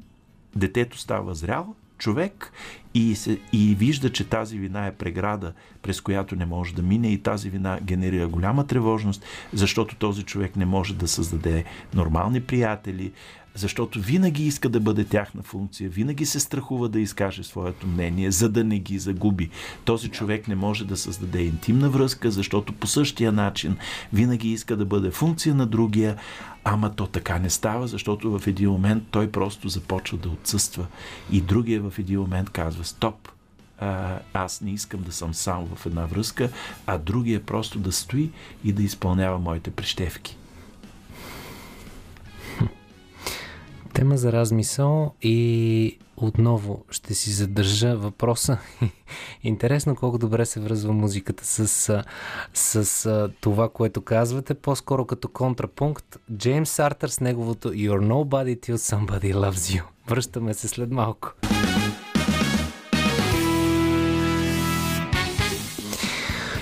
детето става зрял човек и, се, и вижда, че тази вина е преграда, през която не може да мине и тази вина генерира голяма тревожност, защото този човек не може да създаде нормални приятели, защото винаги иска да бъде тяхна функция, винаги се страхува да изкаже своето мнение, за да не ги загуби. Този човек не може да създаде интимна връзка, защото по същия начин винаги иска да бъде функция на другия, ама то така не става, защото в един момент той просто започва да отсъства и другия в един момент казва стоп, аз не искам да съм сам в една връзка, а другия просто да стои и да изпълнява моите прищевки. Тема за размисъл и отново ще си задържа въпроса. [laughs] Интересно колко добре се връзва музиката с, с, това, което казвате. По-скоро като контрапункт, Джеймс Артър с неговото You're nobody till somebody loves you. Връщаме се след малко.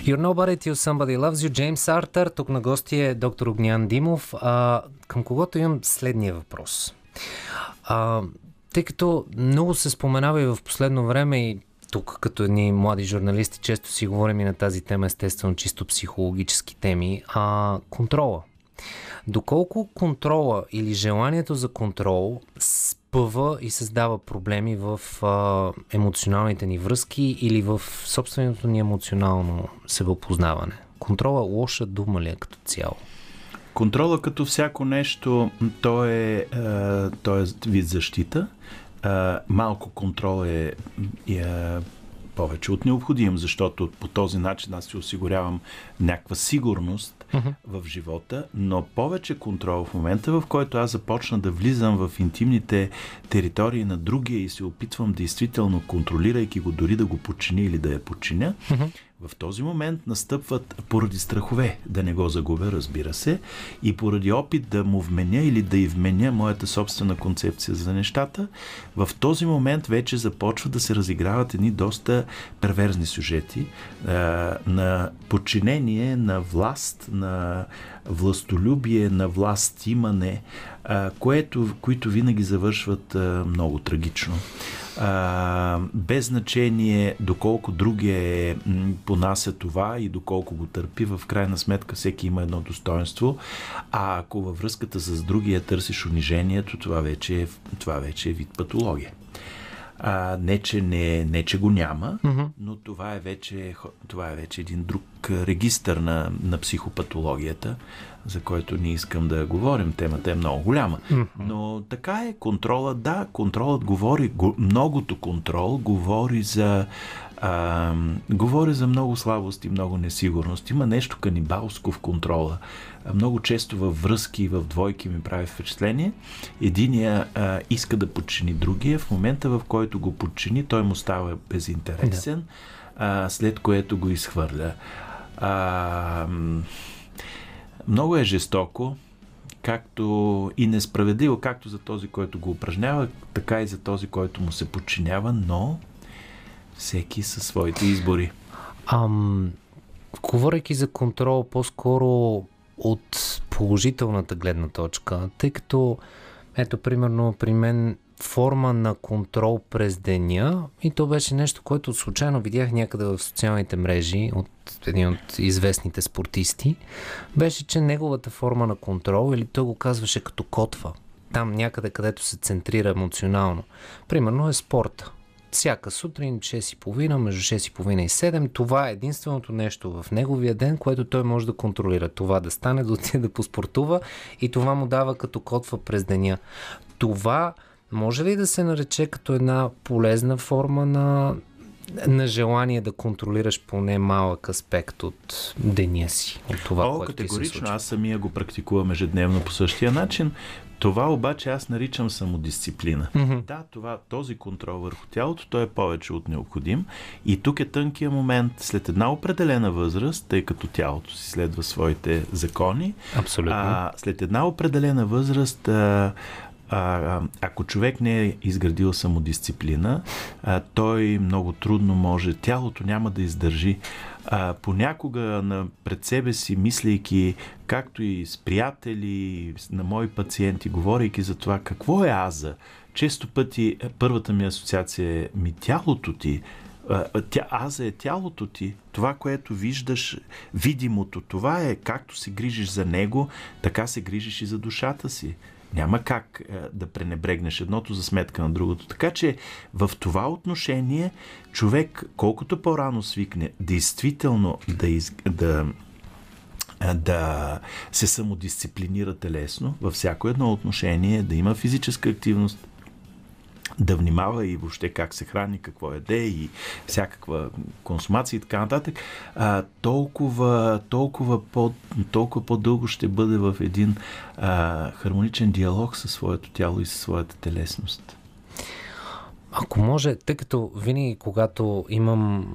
You're Nobody Till Somebody Loves You, Джеймс Артър. Тук на гости е доктор Огнян Димов, а, към когото имам следния въпрос. А, тъй като много се споменава и в последно време и тук като едни млади журналисти често си говорим и на тази тема, естествено чисто психологически теми, а контрола. Доколко контрола или желанието за контрол спъва и създава проблеми в а, емоционалните ни връзки или в собственото ни емоционално себеопознаване. Контрола лоша дума ли е като цяло? Контрола като всяко нещо, то е, е, то е вид защита. Е, малко контрол е, е повече от необходим, защото по този начин аз си осигурявам някаква сигурност uh-huh. в живота, но повече контрол в момента, в който аз започна да влизам в интимните територии на другия и се опитвам действително, контролирайки го, дори да го подчини или да я подчиня, uh-huh в този момент настъпват поради страхове да не го загубя, разбира се, и поради опит да му вменя или да и вменя моята собствена концепция за нещата, в този момент вече започват да се разиграват едни доста перверзни сюжети а, на подчинение, на власт, на властолюбие, на власт имане, което, които винаги завършват много трагично без значение доколко другия е, понася това и доколко го търпи, в крайна сметка всеки има едно достоинство, а ако във връзката с другия търсиш унижението, това вече е, това вече е вид патология. А, не, че не, не, че го няма, mm-hmm. но това е, вече, това е вече един друг регистър на, на психопатологията, за който не искам да говорим. Темата е много голяма. Mm-hmm. Но така е. Контрола, да, контролът говори, го, многото контрол говори за а, говори за много слабост и много несигурност. Има нещо канибалско в контрола. Много често във връзки и в двойки ми прави впечатление. Единия а, иска да подчини другия. В момента, в който го подчини, той му става безинтересен, да. а, след което го изхвърля. А, много е жестоко, както и несправедливо, както за този, който го упражнява, така и за този, който му се подчинява, но всеки със своите избори. Ам, говорейки за контрол, по-скоро от положителната гледна точка, тъй като, ето, примерно, при мен форма на контрол през деня и то беше нещо, което случайно видях някъде в социалните мрежи от един от известните спортисти, беше, че неговата форма на контрол, или той го казваше като котва, там някъде, където се центрира емоционално. Примерно е спорта. Всяка сутрин, 6.30, между 6.30 и 7, това е единственото нещо в неговия ден, което той може да контролира. Това да стане, да отиде да поспортува и това му дава като котва през деня. Това може ли да се нарече като една полезна форма на, на желание да контролираш поне малък аспект от деня си, от това, О, което категорично, аз самия го практикувам ежедневно по същия начин. Това обаче аз наричам самодисциплина. Mm-hmm. Да, това, този контрол върху тялото, той е повече от необходим. И тук е тънкият момент, след една определена възраст, тъй като тялото си следва своите закони, Абсолютно. А, след една определена възраст а, а, ако човек не е изградил самодисциплина, а, той много трудно може, тялото няма да издържи. А, понякога на, пред себе си, мислейки, както и с приятели, на мои пациенти, говорейки за това какво е аза, често пъти първата ми асоциация е ми тялото ти, тя, аза е тялото ти. Това, което виждаш, видимото, това е както се грижиш за него, така се грижиш и за душата си. Няма как е, да пренебрегнеш едното за сметка на другото. Така че в това отношение човек, колкото по-рано свикне действително да, из, да е, да се самодисциплинира телесно във всяко едно отношение, да има физическа активност, да внимава и въобще как се храни, какво еде и всякаква консумация и така нататък, а, толкова, толкова, по, толкова по-дълго ще бъде в един а, хармоничен диалог със своето тяло и със своята телесност. Ако може, тъй като винаги, когато имам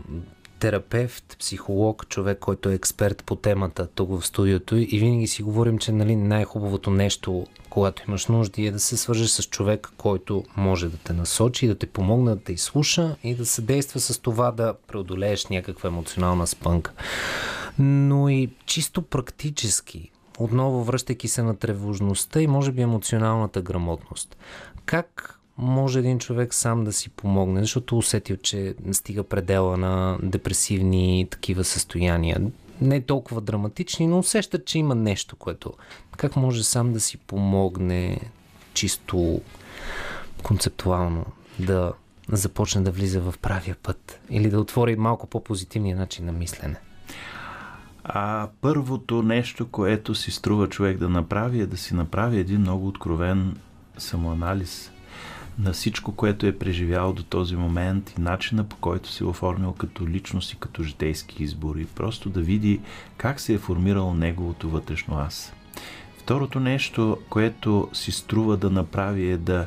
терапевт, психолог, човек, който е експерт по темата тук в студиото и винаги си говорим, че нали, най-хубавото нещо, когато имаш нужди, е да се свържеш с човек, който може да те насочи, да те помогне да те изслуша и да съдейства с това да преодолееш някаква емоционална спънка. Но и чисто практически, отново връщайки се на тревожността и може би емоционалната грамотност. Как може един човек сам да си помогне, защото усетил, че стига предела на депресивни такива състояния. Не толкова драматични, но усеща, че има нещо, което как може сам да си помогне чисто концептуално да започне да влиза в правия път или да отвори малко по-позитивния начин на мислене? А първото нещо, което си струва човек да направи, е да си направи един много откровен самоанализ на всичко, което е преживял до този момент и начина по който се е оформил като личност и като житейски избори. Просто да види как се е формирало неговото вътрешно аз. Второто нещо, което си струва да направи е да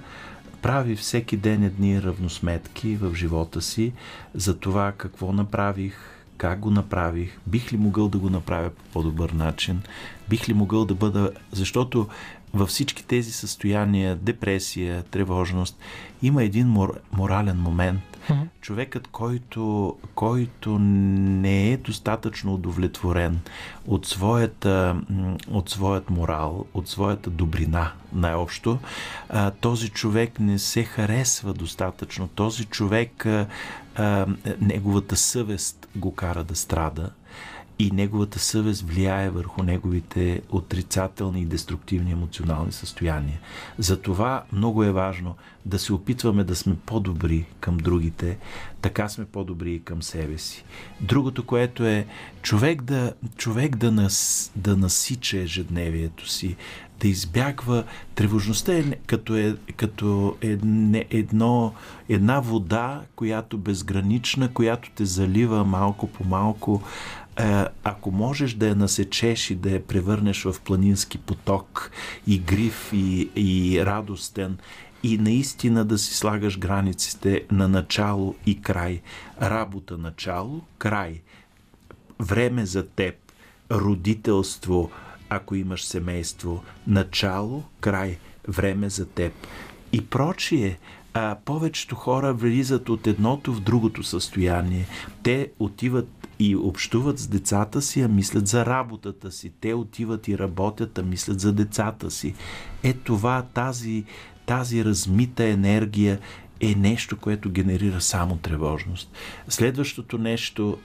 прави всеки ден едни равносметки в живота си за това какво направих, как го направих, бих ли могъл да го направя по по-добър начин, бих ли могъл да бъда, защото във всички тези състояния, депресия, тревожност, има един мор, морален момент. Mm-hmm. Човекът, който, който не е достатъчно удовлетворен от своята, от своят морал, от своята добрина, най-общо, този човек не се харесва достатъчно. Този човек, неговата съвест го кара да страда и неговата съвест влияе върху неговите отрицателни и деструктивни емоционални състояния. Затова много е важно да се опитваме да сме по-добри към другите, така сме по-добри и към себе си. Другото, което е човек да, човек да, нас, да насича ежедневието си, да избягва тревожността е като, е, като едне, едно, една вода, която безгранична, която те залива малко по малко, е, ако можеш да я насечеш и да я превърнеш в планински поток и гриф и, и радостен и наистина да си слагаш границите на начало и край. Работа начало, край. Време за теб, родителство, ако имаш семейство, начало, край, време за теб. И прочие, а, повечето хора влизат от едното в другото състояние. Те отиват и общуват с децата си, а мислят за работата си. Те отиват и работят, а мислят за децата си. Е това, тази, тази размита енергия е нещо, което генерира само тревожност. Следващото нещо,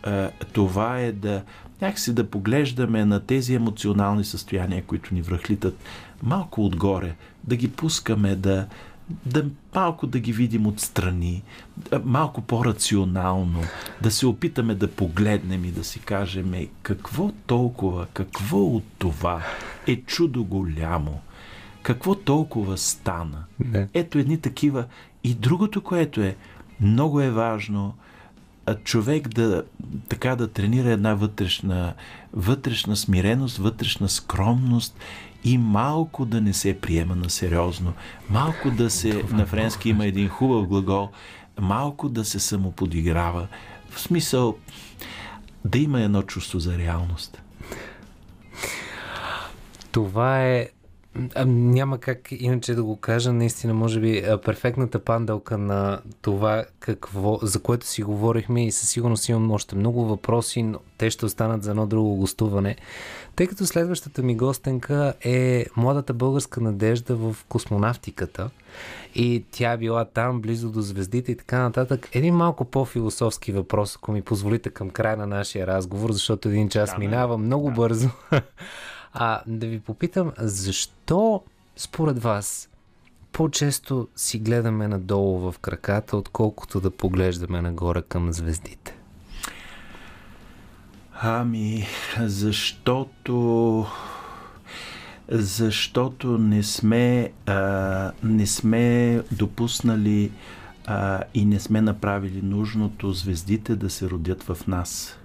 това е да някакси да поглеждаме на тези емоционални състояния, които ни връхлитат малко отгоре, да ги пускаме да, да малко да ги видим отстрани, малко по-рационално, да се опитаме да погледнем и да си кажем какво толкова, какво от това е чудо голямо, какво толкова стана. Не. Ето едни такива. И другото, което е много е важно, човек да така да тренира една вътрешна, вътрешна смиреност, вътрешна скромност и малко да не се приема на сериозно, малко да се, на френски има един хубав глагол, малко да се самоподиграва, в смисъл да има едно чувство за реалност. Това е а, няма как иначе да го кажа. Наистина, може би, перфектната панделка на това, какво, за което си говорихме и със сигурност имам още много въпроси, но те ще останат за едно друго гостуване. Тъй като следващата ми гостенка е младата българска надежда в космонавтиката и тя е била там, близо до звездите и така нататък. Един малко по-философски въпрос, ако ми позволите към края на нашия разговор, защото един час да, минава много да. бързо. [laughs] А да ви попитам, защо според вас по-често си гледаме надолу в краката, отколкото да поглеждаме нагоре към звездите? Ами, защото защото не сме, а, не сме допуснали а, и не сме направили нужното звездите да се родят в нас.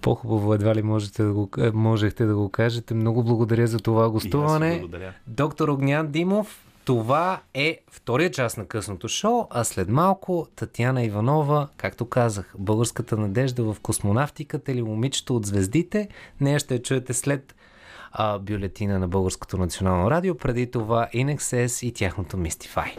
По-хубаво едва ли можете да го, е, можехте да го кажете. Много благодаря за това гостуване. Доктор Огнян Димов, това е втория част на късното шоу, а след малко Татьяна Иванова, както казах, българската надежда в космонавтиката или момичето от звездите. Нея ще чуете след а, бюлетина на Българското национално радио, преди това Inexcess и тяхното Mystify.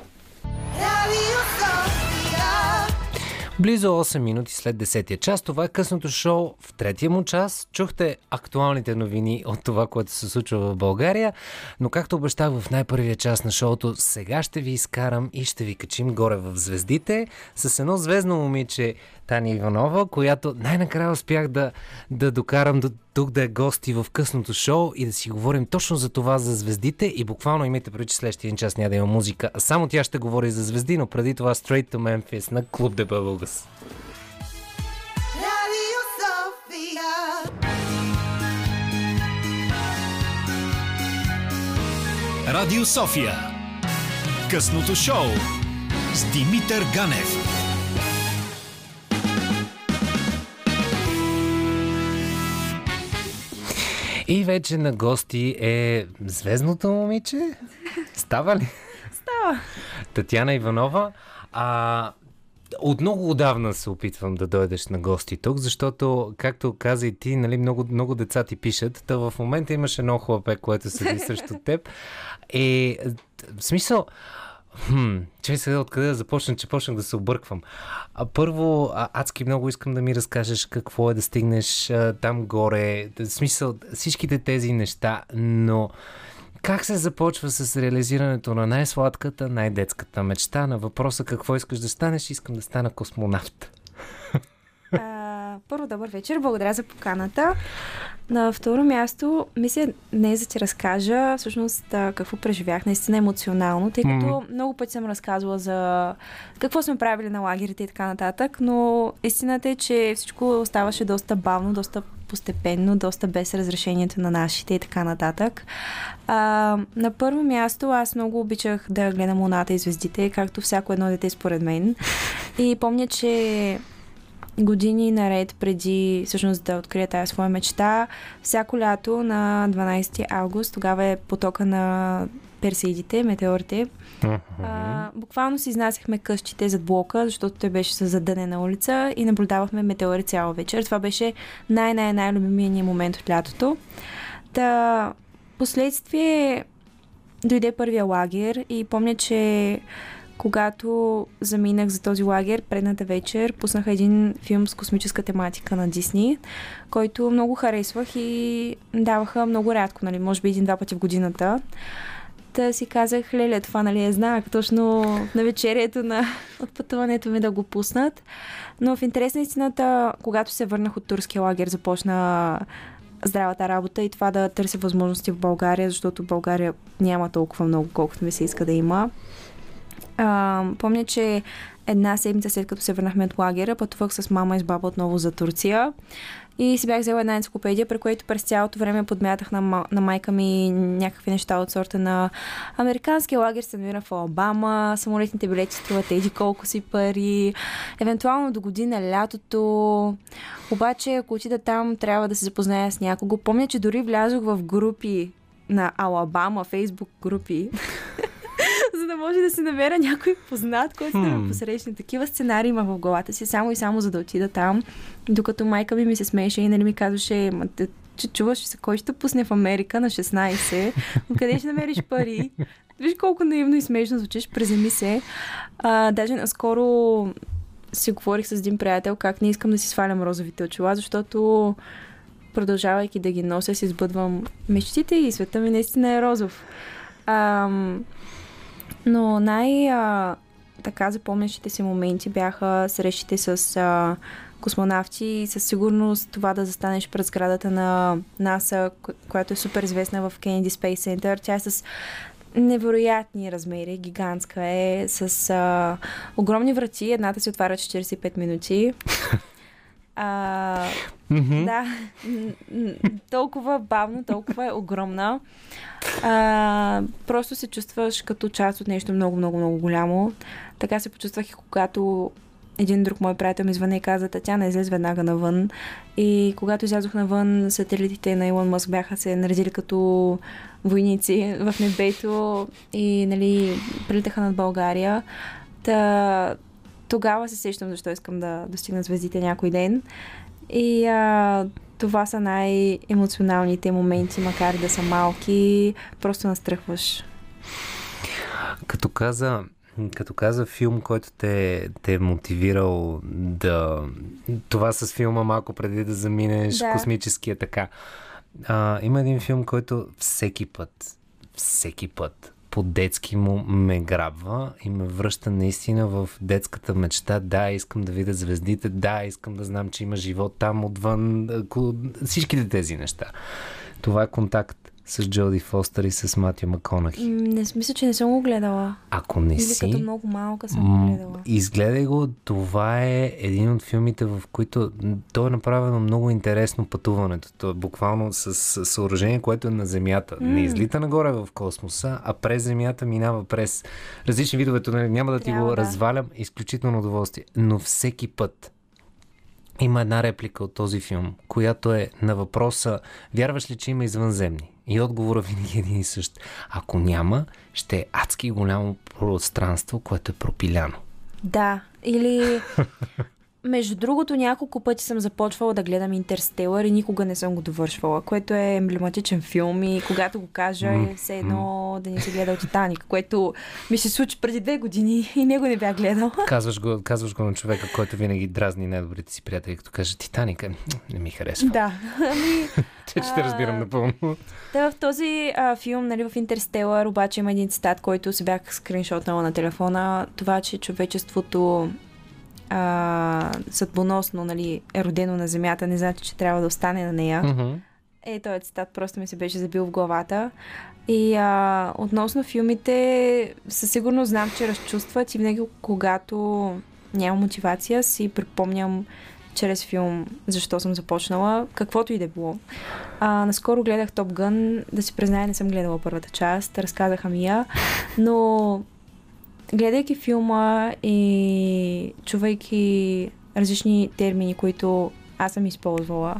Близо 8 минути след 10 час, това е късното шоу в третия му час. Чухте актуалните новини от това, което се случва в България, но както обещах в най-първия част на шоуто, сега ще ви изкарам и ще ви качим горе в звездите с едно звездно момиче Тани Иванова, която най-накрая успях да, да докарам до тук да е гости в късното шоу и да си говорим точно за това за звездите и буквално имайте преди, че следващия един час няма да има музика. А само тя ще говори за звезди, но преди това Straight to Memphis на Клуб The Bubbles. Radio Sofia. Радио София. Късното шоу с Димитър Ганев. И вече на гости е звездното момиче. Става ли? Става. Татяна Иванова. А, от много отдавна се опитвам да дойдеш на гости тук, защото, както каза и ти, нали, много, много деца ти пишат. Та в момента имаш едно хлапе, което седи срещу [laughs] теб. И в смисъл, Хм, че сега откъде да започна, че почнах да се обърквам. А, първо, а, адски много искам да ми разкажеш какво е да стигнеш а, там горе, в смисъл всичките тези неща, но как се започва с реализирането на най-сладката, най-детската мечта на въпроса какво искаш да станеш? Искам да стана космонавт. А, първо, добър вечер. Благодаря за поканата. На второ място, мисля не за да ти разкажа всъщност какво преживях наистина емоционално, тъй като Мгм. много пъти съм разказвала за какво сме правили на лагерите и така нататък, но истината е, че всичко оставаше доста бавно, доста постепенно, доста без разрешението на нашите и така нататък. А, на първо място аз много обичах да гледам луната и звездите, както всяко едно дете според мен. И помня, че години наред преди всъщност да открия тази своя мечта, всяко лято на 12 август, тогава е потока на персеидите, метеорите. А, буквално си изнасяхме къщите зад блока, защото той беше с задънена улица и наблюдавахме метеори цяла вечер. Това беше най-най-най-любимия ни момент от лятото. Та, последствие дойде първия лагер и помня, че когато заминах за този лагер предната вечер, пуснаха един филм с космическа тематика на Дисни, който много харесвах и даваха много рядко, нали, може би един-два пъти в годината. Та си казах, леле, това нали е знак, точно на вечерието на отпътуването ми да го пуснат. Но в интерес на истината, когато се върнах от турския лагер, започна здравата работа и това да търся възможности в България, защото България няма толкова много, колкото ми се иска да има. А, помня, че една седмица след като се върнахме от лагера, пътувах с мама и с баба отново за Турция. И си бях взела една енциклопедия, при което през цялото време подмятах на, на майка ми някакви неща от сорта на американския лагер се намира в Алабама, самолетните билети струват еди колко си пари, евентуално до година лятото. Обаче, ако отида там, трябва да се запозная с някого. Помня, че дори влязох в групи на Алабама, фейсбук групи, [laughs] [laughs] за да може да се намеря някой познат, който да ме посрещне. Такива сценарии има в главата си, само и само за да отида там. Докато майка ми ми се смееше и нали ми казваше, «Ма, те- че чуваш се, кой ще пусне в Америка на 16? Откъде ще намериш пари? Виж колко наивно и смешно звучиш, преземи се. А, даже наскоро си говорих с един приятел как не искам да си свалям розовите очила, защото продължавайки да ги нося, си сбъдвам мечтите и света ми наистина е розов. Ам, но най- а, така запомнящите си моменти бяха срещите с а, космонавти и със сигурност това да застанеш пред сградата на НАСА, ко- която е супер известна в Kennedy Space Center. Тя е с невероятни размери, гигантска е, с а, огромни врати. Едната се отваря 45 минути. [laughs] А, да, м- м- толкова бавно, толкова е огромна. А, просто се чувстваш като част от нещо много, много, много голямо. Така се почувствах и когато един друг мой приятел ми звъне и каза, Татяна, излез веднага навън. И когато излязох навън, сателитите на Илон Мъск бяха се наредили като войници в небето и нали, прилетаха над България. Та, тогава се сещам защо искам да достигна звездите някой ден. И а, това са най-емоционалните моменти, макар и да са малки. Просто настръхваш. Като каза, като каза филм, който те, те е мотивирал да... Това с филма малко преди да заминеш, Да. космическия така. А, има един филм, който всеки път, всеки път по-детски му ме грабва и ме връща наистина в детската мечта. Да, искам да видя звездите, да, искам да знам, че има живот там отвън, всичките тези неща. Това е контакт с Джоди Фостър и с Матю Маконахи. Не смисля, че не съм го гледала. Ако не Или си... като много малка съм го гледала. Изгледай го, това е един от филмите, в които то е направено много интересно пътуването. То е буквално с, с съоръжение, което е на Земята. Не излита нагоре в космоса, а през Земята минава през различни видове тунели. Няма да ти Трябва, го да. развалям, изключително удоволствие. Но всеки път има една реплика от този филм, която е на въпроса Вярваш ли, че има извънземни? И отговора винаги е един и същ. Ако няма, ще е адски голямо пространство, което е пропиляно. Да, или... Между другото, няколко пъти съм започвала да гледам Интерстелър и никога не съм го довършвала, което е емблематичен филм и когато го кажа е все едно да не си гледал Титаник, което ми се случи преди две години и него не бях гледал. Казваш го, казваш го на човека, който винаги дразни най-добрите си приятели, като каже Титаник, е, не ми харесва. Да. Ами, [laughs] Те, те разбирам напълно. Та в този а, филм, нали, в Интерстелър, обаче има един цитат, който се бях скриншотнала на телефона. Това, че човечеството а, съдбоносно нали, е родено на Земята, не значи, че трябва да остане на нея. Мгм. Е, този цитат просто ми се беше забил в главата. И а, относно филмите, със сигурност знам, че разчувстват и винаги, когато нямам мотивация, си припомням чрез филм защо съм започнала, каквото и да е било. А, наскоро гледах Топ Гън, да си призная, не съм гледала първата част, разказаха ми я, но гледайки филма и чувайки различни термини, които аз съм използвала,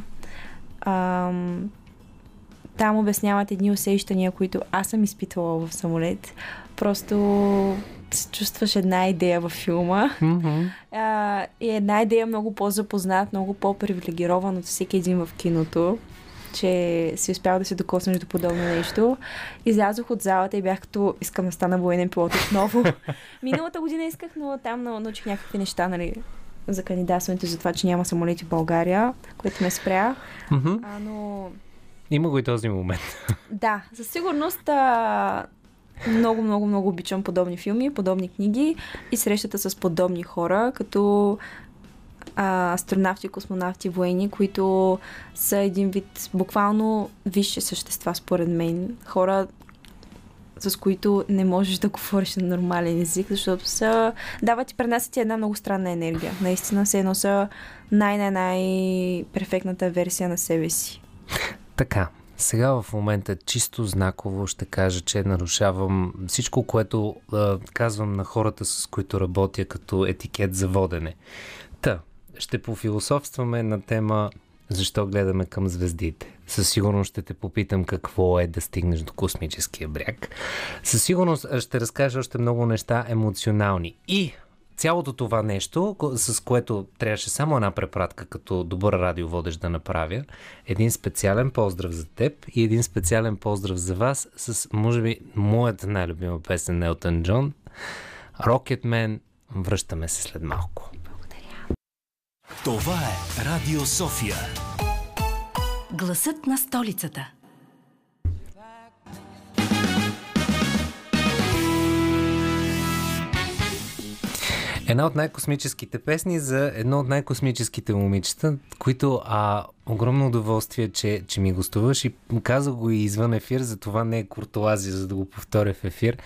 ам, там обясняват едни усещания, които аз съм изпитвала в самолет. Просто чувстваш една идея във филма. Мгм. А, и една идея много по-запознат, много по-привилегирован от всеки един в киното, че си успял да се докоснеш до подобно нещо. Излязох от залата и бях като искам да стана военен пилот отново. [laughs] Миналата година исках, но там нау- научих някакви неща, нали, за кандидатстването, за това, че няма самолети в България, което ме спря. А, но Има го и този момент. [laughs] да, със сигурност а, много, много, много обичам подобни филми, подобни книги и срещата с подобни хора, като астронавти, космонавти, военни, които са един вид буквално висши същества, според мен. Хора, с които не можеш да говориш на нормален език, защото са... Дават ти, пренасят ти една много странна енергия. Наистина, все едно са най-най-най-перфектната версия на себе си. Така, сега в момента чисто знаково ще кажа, че нарушавам всичко, което а, казвам на хората, с които работя като етикет за водене. Та, ще пофилософстваме на тема защо гледаме към звездите. Със сигурност ще те попитам какво е да стигнеш до космическия бряг. Със сигурност ще разкажа още много неща емоционални. И цялото това нещо, с което трябваше само една препратка като добър радиоводещ да направя, един специален поздрав за теб и един специален поздрав за вас с, може би, моята най-любима песен на Елтън Джон, Rocketman. Връщаме се след малко. Това е Радио София. Гласът на столицата. Една от най-космическите песни за едно от най-космическите момичета, които а, огромно удоволствие, че, че ми гостуваш и казах го и извън ефир, за това не е куртуазия, за да го повторя в ефир.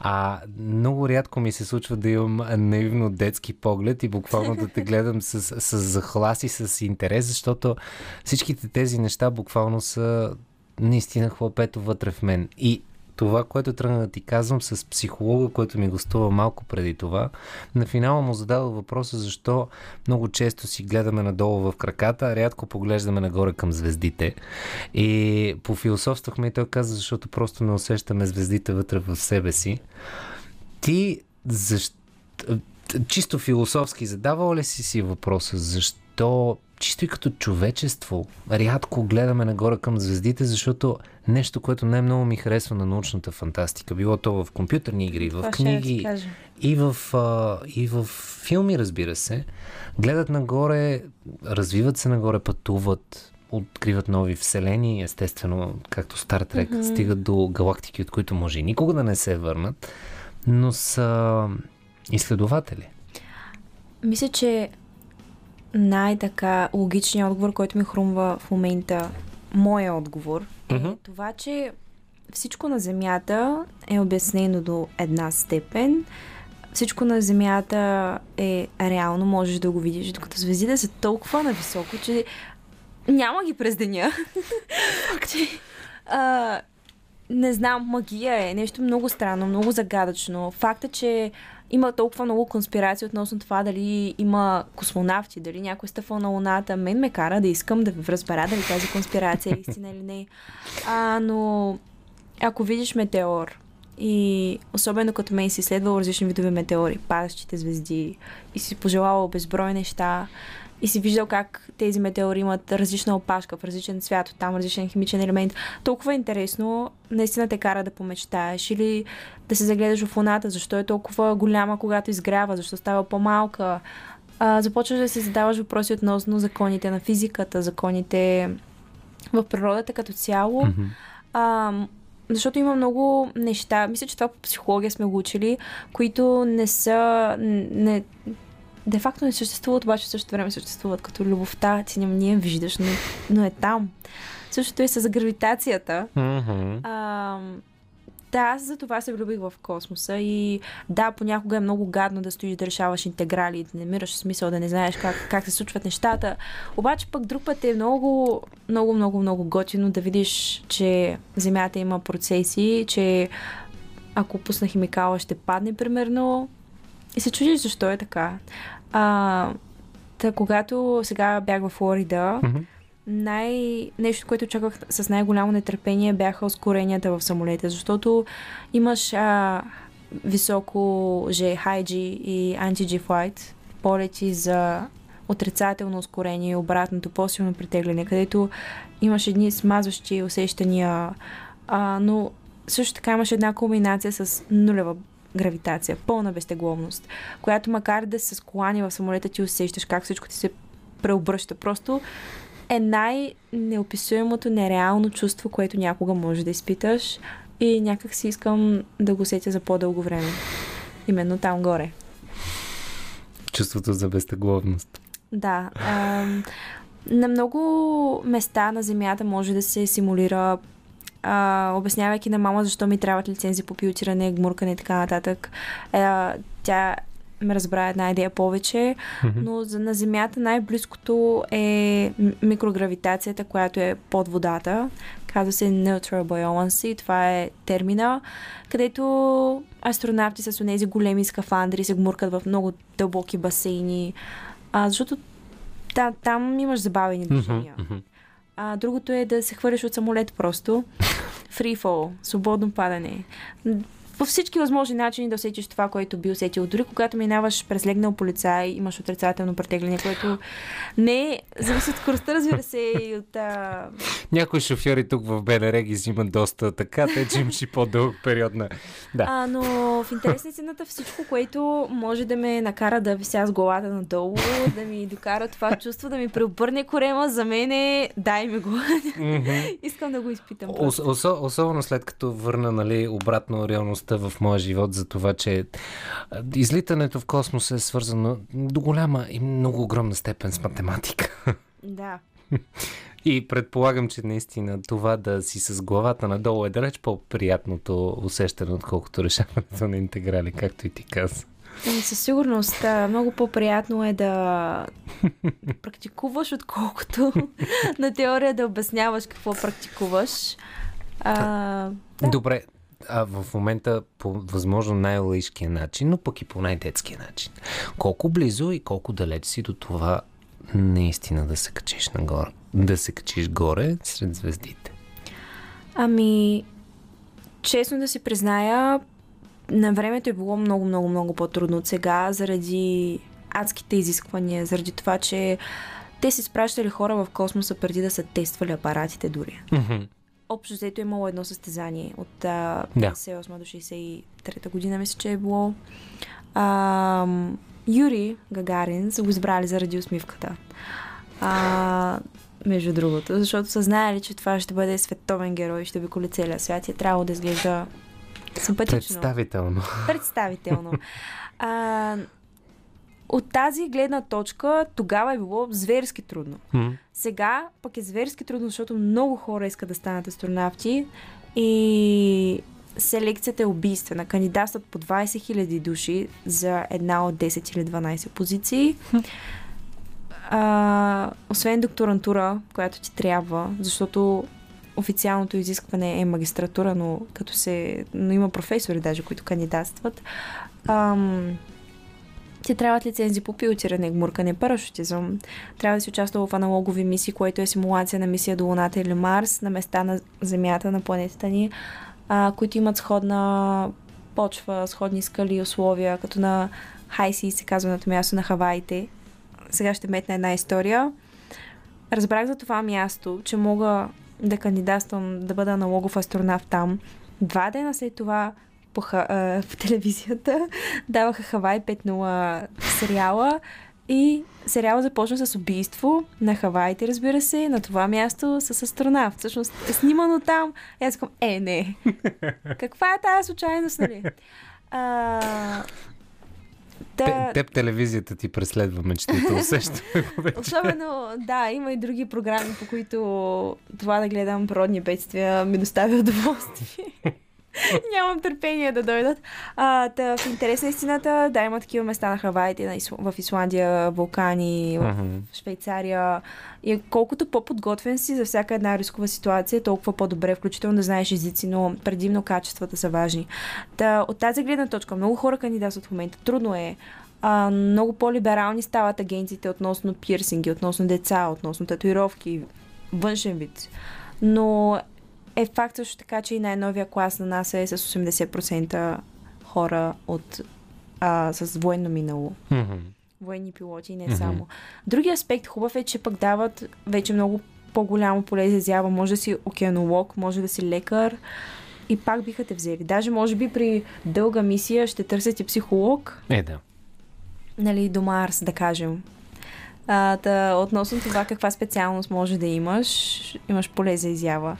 А много рядко ми се случва да имам наивно детски поглед и буквално да те гледам с, с захлас и с интерес, защото всичките тези неща буквално са наистина хлопето вътре в мен. И това, което тръгна да ти казвам с психолога, който ми гостува малко преди това, на финала му зададох въпроса защо много често си гледаме надолу в краката, а рядко поглеждаме нагоре към звездите. И пофилософствахме и той каза, защото просто не усещаме звездите вътре в себе си. Ти защо чисто философски задавал ли си си въпроса защо чисто и като човечество рядко гледаме нагоре към звездите, защото нещо, което най-много ми харесва на научната фантастика, било то в компютърни игри, в Това ти книги и в, а, и в филми, разбира се, гледат нагоре, развиват се нагоре, пътуват, откриват нови вселени, естествено, както Стар Трек, mm-hmm. стигат до галактики, от които може и никога да не се върнат, но са изследователи. Мисля, че най-така логичният отговор, който ми хрумва в момента, моя отговор, е Мгм. това, че всичко на Земята е обяснено до една степен. Всичко на Земята е реално, можеш да го видиш, докато звездите са толкова нависоко, че няма ги през деня. [laughs] че, а, не знам, магия е нещо много странно, много загадъчно. Факта, че има толкова много конспирации относно това дали има космонавти, дали някой е стъпвал на Луната, мен ме кара да искам да разбера дали тази конспирация е истина или не. А, но ако видиш метеор и особено като мен си изследвал различни видове метеори, падащите звезди и си пожелавал безброй неща и си виждал как тези метеори имат различна опашка в различен цвят, там различен химичен елемент. Толкова е интересно, наистина те кара да помечтаеш или да се загледаш в луната, защо е толкова голяма, когато изгрява, защо става по-малка. А, започваш да се задаваш въпроси относно законите на физиката, законите в природата като цяло. Мгм. А, защото има много неща, мисля, че това по психология сме го учили, които не са, не, де факто не съществуват, обаче в същото време съществуват, като любовта, ти не, я виждаш, но, но е там. Същото е с гравитацията. Мгм. А, да, аз за това се влюбих в космоса и да, понякога е много гадно да стоиш да решаваш интеграли и да не намираш смисъл, да не знаеш как, как се случват нещата. Обаче пък друг път е много, много, много, много готино да видиш, че Земята има процеси, че ако пусна химикала ще падне примерно и се чудиш защо е така. А, та, когато сега бях в Флорида, Мгм. най... нещо, което чаках с най-голямо нетърпение бяха ускоренията в самолета, защото имаш а, високо G, High G и Anti-G Flight, полети за отрицателно ускорение и обратното по-силно притегляне, където имаш едни смазващи усещания, а, но също така имаш една комбинация с нулева гравитация, пълна безтегловност, която макар да се склани в самолета, ти усещаш как всичко ти се преобръща. Просто е най-неописуемото нереално чувство, което някога може да изпиташ и някак си искам да го сетя за по-дълго време. Именно там горе. Чувството за безтегловност. Да. ам, на много места на Земята може да се симулира а, обяснявайки на мама защо ми трябват лицензи по пилотиране, гмуркане и така нататък. А, тя ме разбра една идея повече, но за, на Земята най-близкото е микрогравитацията, която е под водата. Казва се Neutral Buoyancy, това е термина, където астронавти с тези големи скафандри се гмуркат в много дълбоки басейни, а, защото та, там имаш забавени движения. А другото е да се хвърлиш от самолет просто. Free fall, свободно падане. По всички възможни начини да усетиш това, което би усетил. Дори когато минаваш през легнал полицай, имаш отрицателно претегляне, което не е... Зависи от скоростта, разбира се, и от... А... Някои шофьори тук в БНР ги взимат доста така, те че имаш и по-дълъг период на... Да. А, но в интерес на истината всичко, което може да ме накара да вися с главата надолу, да ми докара това чувство, да ми преобърне корема, за мен е дай ми го. Искам да го изпитам. Ос, осо, особено след като върна нали, обратно реалността в моя живот за това, че излитането в космоса е свързано до голяма и много огромна степен с математика. Да. [laughs] И предполагам, че наистина това да си с главата надолу е далеч по-приятното усещане, отколкото решаването на интеграли, както и ти каза. Със сигурност много по-приятно е да [laughs] практикуваш, отколкото [laughs] на теория да обясняваш какво практикуваш. А, да. Добре, а в момента по възможно най-лаишкия начин, но пък и по най-детския начин. Колко близо и колко далеч си до това наистина да се качиш нагоре, да се качиш горе сред звездите? Ами, честно да си призная, на времето е било много, много, много по-трудно от сега, заради адските изисквания, заради това, че те си спращали хора в космоса преди да са тествали апаратите дори. Общо взето е имало едно състезание от а, Да. 58 до 63 година, мисля, че е било. А, Юри Гагарин са го избрали заради усмивката. А, между другото, защото са знаели, че това ще бъде световен герой, ще обиколи целия свят и е трябвало да изглежда симпатично. Представително. Представително. [laughs] А, от тази гледна точка тогава е било зверски трудно. М. Сега пък е зверски трудно, защото много хора искат да станат астронавти и селекцията е убийствена. Кандидатстват по 20 000 души за една от 10 или 12 позиции. А, освен докторантура, която ти трябва, защото официалното изискване е магистратура, но като се... но има професори даже, които кандидатстват. Ам, ти трябват лицензи по пилотиране, гмуркане, парашутизъм. Трябва да си участва в аналогови мисии, което е симулация на мисия до Луната или Марс, на места на Земята, на планетата ни, а, които имат сходна почва, сходни скали и условия, като на Хайси се казва на това място на Хаваите. Сега ще метна една история. Разбрах за това място, че мога да кандидатствам да бъда аналогов астронавт там. Два дена след това по, а, по телевизията [laughs] даваха Хавай 5-0 сериала и сериала започна с убийство на Хаваите, разбира се, на това място с астронавт. Всъщност е снимано там. И аз казвам, е, не. [laughs] Каква е тази случайност, нали? А, Те, теб телевизията ти преследва мечтите, вече. Особено, да, има и други програми, по които това да гледам природни бедствия ми доставя удоволствие. [laughs] [laughs] Нямам търпение да дойдат. А, та, в интерес на истината, да, има такива места на Хаваите, на в Исландия, вулкани, в. Швейцария. И колкото по-подготвен си за всяка една рискова ситуация, толкова по-добре, включително да знаеш езици, но предимно качествата са важни. Та, от тази гледна точка, много хора кандидатстват в момента. Трудно е. А, много по-либерални стават агенциите относно пирсинги, относно деца, относно татуировки, външен вид. Но е факт също така, че и най-новия клас на нас е с 80% хора от, а, с военно минало Мгм. военни пилоти не Мгм. само. Другия аспект хубав е, че пък дават вече много по-голямо поле за изява. Може да си океанолог, може да си лекар и пак биха те взели. Даже може би при дълга мисия ще търсят и психолог, Е, да. нали, до Марс, да кажем. А, та, относно това каква специалност може да имаш, имаш поле за изява.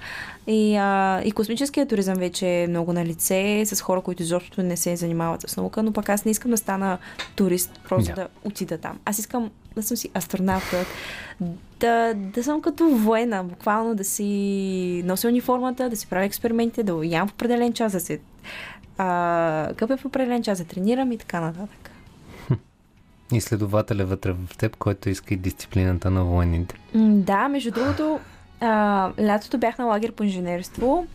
И, а, и космическият туризъм вече е много на лице, с хора, които изобщо не се занимават с наука, но пък аз не искам да стана турист, просто Да. да отида там. Аз искам да съм си астронавт, да, да съм като воена, буквално да си нося униформата, да си правя експериментите, да ям в определен час, да се а, къпя в определен час, да тренирам и така нататък. Изследователя вътре в теб, който иска и дисциплината на военните. Да, между другото, а, лятото бях на лагер по инженерство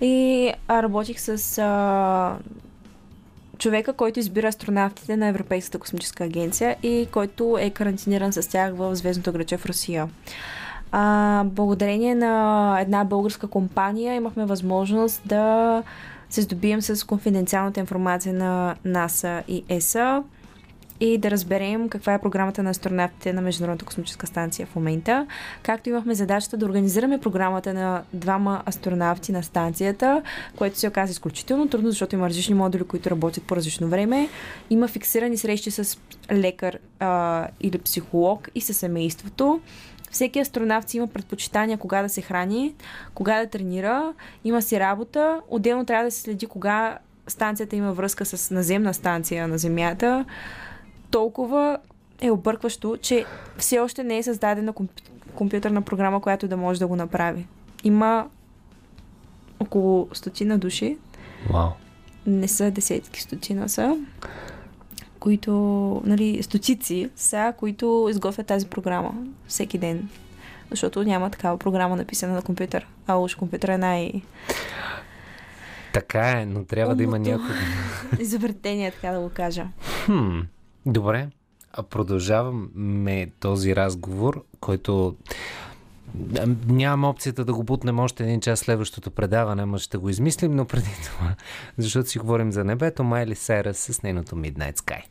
и работих с а, човека, който избира астронавтите на Европейската космическа агенция и който е карантиниран с тях в Звездното граче в Русия. А, благодарение на една българска компания имахме възможност да се здобием с конфиденциалната информация на НАСА и ЕСА и да разберем каква е програмата на астронавтите на Международната космическа станция в момента. Както имахме задачата да организираме програмата на двама астронавти на станцията, което се оказа изключително трудно, защото има различни модули, които работят по различно време. Има фиксирани срещи с лекар а, или психолог и със семейството. Всеки астронавт си има предпочитания кога да се храни, кога да тренира, има си работа. Отделно трябва да се следи кога станцията има връзка с наземна станция на Земята. Толкова е объркващо, че все още не е създадена комп- компютърна програма, която да може да го направи. Има около стотина души, Вау. не са десетки, стотина са, които, нали, стотици са, които изготвят тази програма всеки ден. Защото няма такава програма написана на компютър. А уж компютър е най- Така е, но трябва да има някой. [laughs] изобретение, така да го кажа. Хм, добре. А продължаваме този разговор, който нямам опцията да го бутнем още един час следващото предаване, ама ще го измислим, но преди това, [laughs] защото си говорим за небето, Майли Сайрас с нейното Midnight Sky.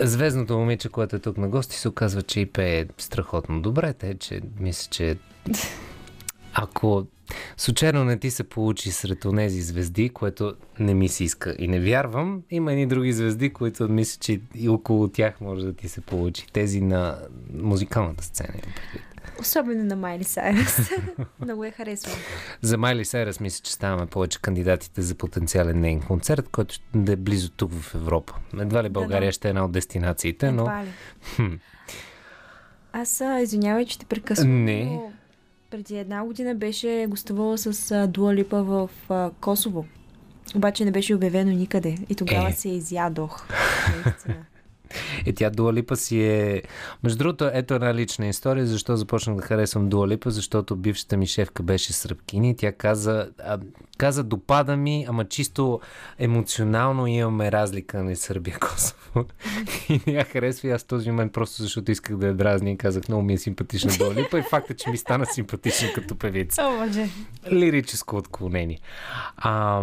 Звездното момиче, което е тук на гости, се оказва, че и пее страхотно добре, те, че мисля, че [laughs] ако Случайно не ти се получи сред тези звезди, което не ми се иска и не вярвам. Има едни други звезди, които мисля, че и около тях може да ти се получи. Тези на музикалната сцена. Особено на Майли Сайрес. [laughs] Много я харесвам. За Майли Сайрес мисля, че ставаме повече кандидатите за потенциален нейн концерт, който ще да е близо тук в Европа. Едва ли България да. ще е една от дестинациите, но... Едва ли. Аз, извинявай, че те прекъсвам. Не. но Преди една година беше гостувала с Дуа Липа в а, Косово. Обаче не беше обявено никъде. И тогава Е. се изядох. [laughs] Наистина. Е, тя Дуалипа си е... Между другото, ето една лична история, защо започнах да харесвам Дуалипа, защото бившата ми шефка беше сръбкини и тя каза, а, каза допада ми, ама чисто емоционално имаме разлика на Сърбия [laughs] Косово. и я харесва и аз в този момент просто защото исках да я дразня и казах, много ми е симпатична Дуалипа и факта, че ми стана симпатична като певица. Лирическо отклонение. А,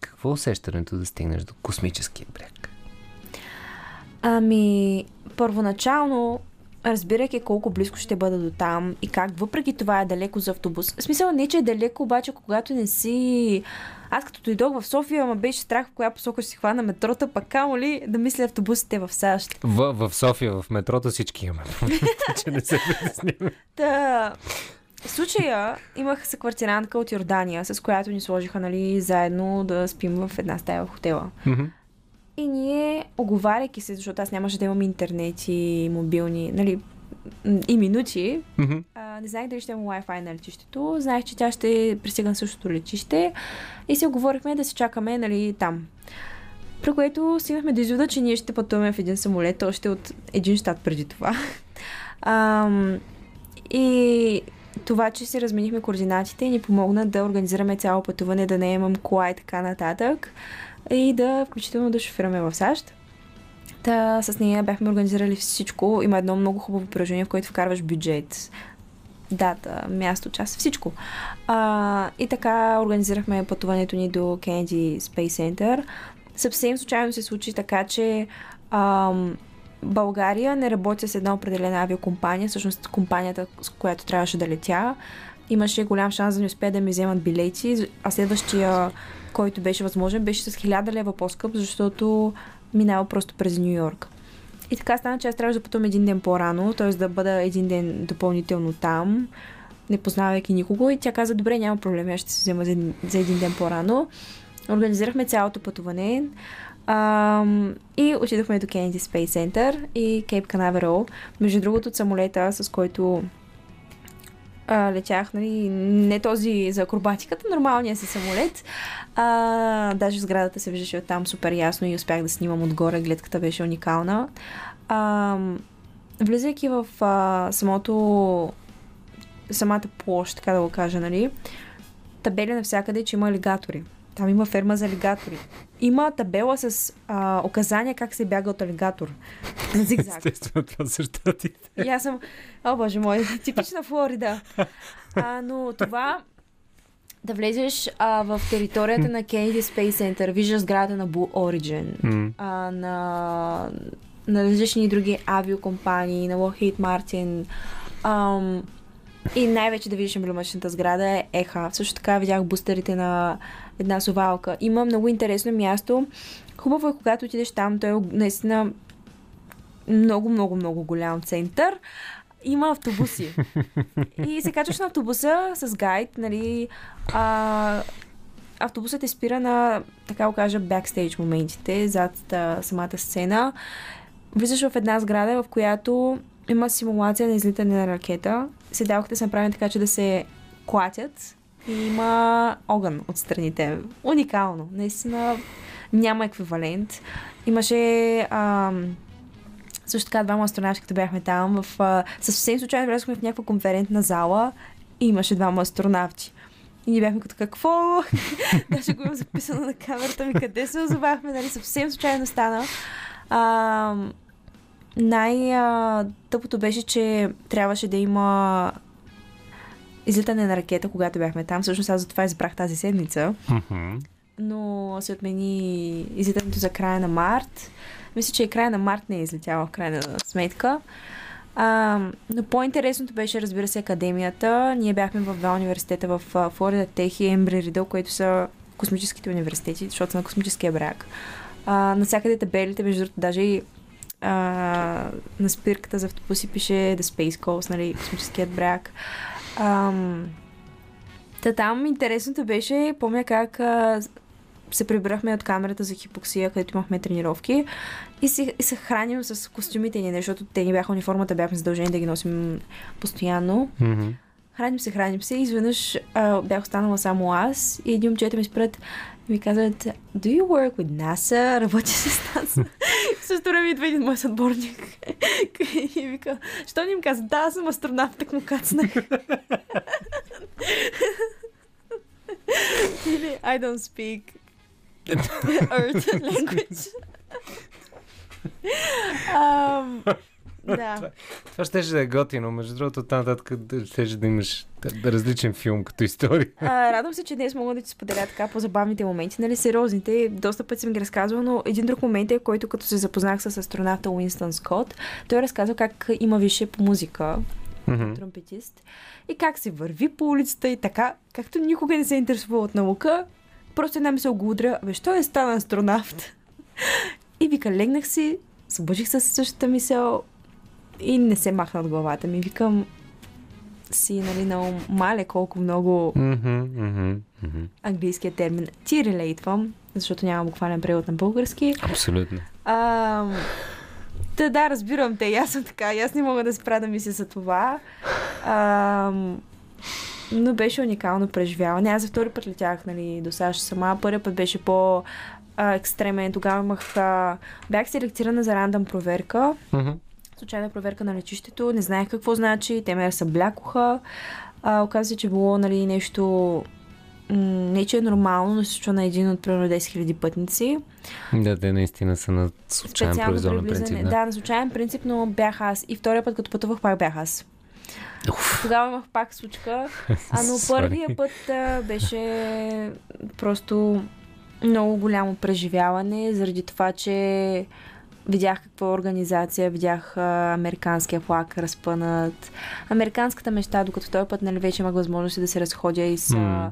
какво усещането да стигнеш до космическия бряг? Ами, първоначално, разбирайки колко близко ще бъда до там и как въпреки това е далеко за автобус. В смисъл не, че е далеко, обаче когато не си... Аз като дойдох в София, ма беше страх в коя посока ще си хвана метрота, пък камо ли да мисля автобусите в САЩ. В, в София, в метрото всички имаме. [laughs] че не се притесняваме. Та, в случая имах съквартирантка от Йордания, с която ни сложиха нали, заедно да спим в една стая в хотела. Мгм. И ние, оговаряйки се, защото аз нямаше да имам интернет и мобилни, нали, и минути, Мгм. а, не знаех дали ще има Wi-Fi на летището. Знаех, че тя ще пристига на същото летище и се оговорихме да се чакаме нали, там. При което стигнахме до извода, че ние ще пътуваме в един самолет още от един щат преди това. [laughs] Ам, и това, че си разменихме координатите, ни помогна да организираме цяло пътуване, да не имам кола и така нататък. И да включително да шофираме в САЩ. Та, с нея бяхме организирали всичко. Има едно много хубаво приложение, в което вкарваш бюджет, дата, място, час, всичко. А, и така организирахме пътуването ни до Kennedy Space Center. Съвсем случайно се случи така, че ам, България не работи с една определена авиокомпания, всъщност компанията, с която трябваше да летя. Имаше голям шанс да не успеят да ми вземат билети, а следващия, който беше възможен, беше с 1000 лева по-скъп, защото минава просто през Нью Йорк. И така стана, че аз трябваше да пътувам един ден по-рано, т.е. да бъда един ден допълнително там, не познавайки никого. И тя каза, добре, няма проблем, аз ще се взема за един, за един ден по-рано. Организирахме цялото пътуване ам, и отидохме до Kennedy Space Center и Кейп Канаверал. Между другото, от самолета, с който а, летях, нали, не този за акробатиката, нормалния си самолет. А, даже сградата се виждаше оттам супер ясно и успях да снимам отгоре, гледката беше уникална. А, влизайки в а, самото самата площ, така да го кажа, нали, табели навсякъде, че има алигатори. Там има ферма за алигатори. Има табела с а, указания как се бяга от алигатор. На [laughs] зигзаг. Естествено, това са щатите. И аз съм, о боже мой, [laughs] типична Флорида. А, но това, да влезеш а, в територията на Kennedy Space Center, виждаш сградата на Blue Origin, а, на, на различни други авиокомпании, на Lockheed Martin, ам, и най-вече да видиш емблематичната сграда е ЕХА. Също така видях бустерите на една совалка. Има много интересно място. Хубаво е, когато отидеш там, той е наистина много, много, много голям център. Има автобуси. [laughs] И се качваш на автобуса с гайд, нали, а, автобусът те спира на, така го кажа, бекстейдж моментите, зад а, самата сцена. Влизаш в една сграда, в която има симулация на излитане на ракета. Седалките са направени така, че да се клатят и има огън от страните. Уникално. Наистина няма еквивалент. Имаше ам, също така двама астронавти, като бяхме там, в, а, съвсем случайно влязохме в някаква конферентна зала и имаше двама астронавти. И ние бяхме като какво? [laughs] Даже го имам записано на камерата ми, къде се озовахме, нали, съвсем случайно стана. А, най-тъпото беше, че трябваше да има излитане на ракета, когато бяхме там. Всъщност аз за това избрах тази седмица но се отмени излитането за края на март. Мисля, че и края на март не е излетяла в крайна сметка. А, но по-интересното беше, разбира се, академията. Ние бяхме в два университета в Флорида Тех и Ембри Ридъл, които са космическите университети, защото са на космическия бряг. А, навсякъде табелите, между другото, даже и а, на спирката за автобуси пише The Space Coast, нали, космическият бряг. Ам, Та там интересното беше, помня как а, се прибрахме от камерата за хипоксия, където имахме тренировки и се, и се храним с костюмите ни, защото те ни бяха униформата, бяхме задължени да ги носим постоянно. Мгм. Храним се, храним се и изведнъж а, бях останала само аз и един момчета ми спрат и ми казват Do you work with NASA? [laughs] Работи с NASA? В същото време идва един мой съотборник [laughs] и вика, що ни им каза? Да, аз съм астронавт, так му кацнах. [laughs] Или I don't speak Earth language. Ам, да. [laughs] Това ще да е готино. Между другото, там нататък ще да имаш различен филм като история. А, радвам се, че днес мога да ти споделя така по забавните моменти, нали, сериозните. Доста пъти съм ги разказвала, но един друг момент е, който като се запознах с астронавта Уинстън Скот, той разказва как има висше по музика, Мгм. тромпетист, и как се върви по улицата и така, както никога не се е интересувал от наука, просто една мисъл го удря, бе, що е стана астронавт? [laughs] И вика, легнах си, събудих се със същата мисъл и не се махна от главата ми. Викам, си, нали, на мале колко много мгм. английския термин ти релейтвам, защото няма буквален превод на български. Абсолютно. А, да, да, разбирам те. Аз съм така. Аз не мога да спра да мисля за това. А, но беше уникално преживяване. Аз за втори път летях нали, до САЩ сама. Първият път беше по а, екстремен. Тогава имах... А, бях селектирана за рандъм проверка. Мгм. Случайна проверка на летището. Не знаех какво значи. Те ме съблякоха. А, оказа се, че било нали, нещо... Не, че е нормално, но се случва на един от примерно 10 000 пътници. Да, те наистина са на случайен влизане. принцип. Да. Да. на случайен принцип, но бях аз. И втория път, като пътувах, пак бях аз. Уф, Тогава имах пак случка. А но [laughs] първия път а, беше просто много голямо преживяване, заради това, че видях каква организация, видях а, американския флаг разпънат. Американската мечта, докато този път нали, вече имах възможност да се разходя и с М.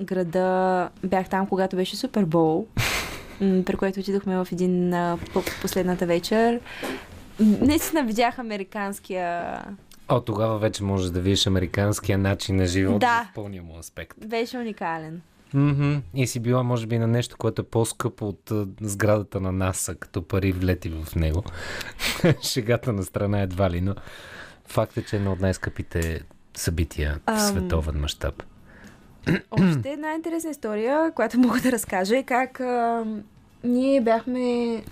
града. Бях там, когато беше Супербол, [laughs] при което отидохме в един а, последната вечер. Наистина видях американския О, тогава вече можеш да видиш американския начин на живот Да. в пълния му аспект. беше уникален. Мгм. И си била, може би, на нещо, което е по-скъпо от сградата на НАСА, като пари влети в него. [laughs] Шегата на страна едва ли, но факт е, че е едно от най-скъпите събития в Ам. световен мащаб. Още една интересна история, която мога да разкажа е как а, ние бяхме...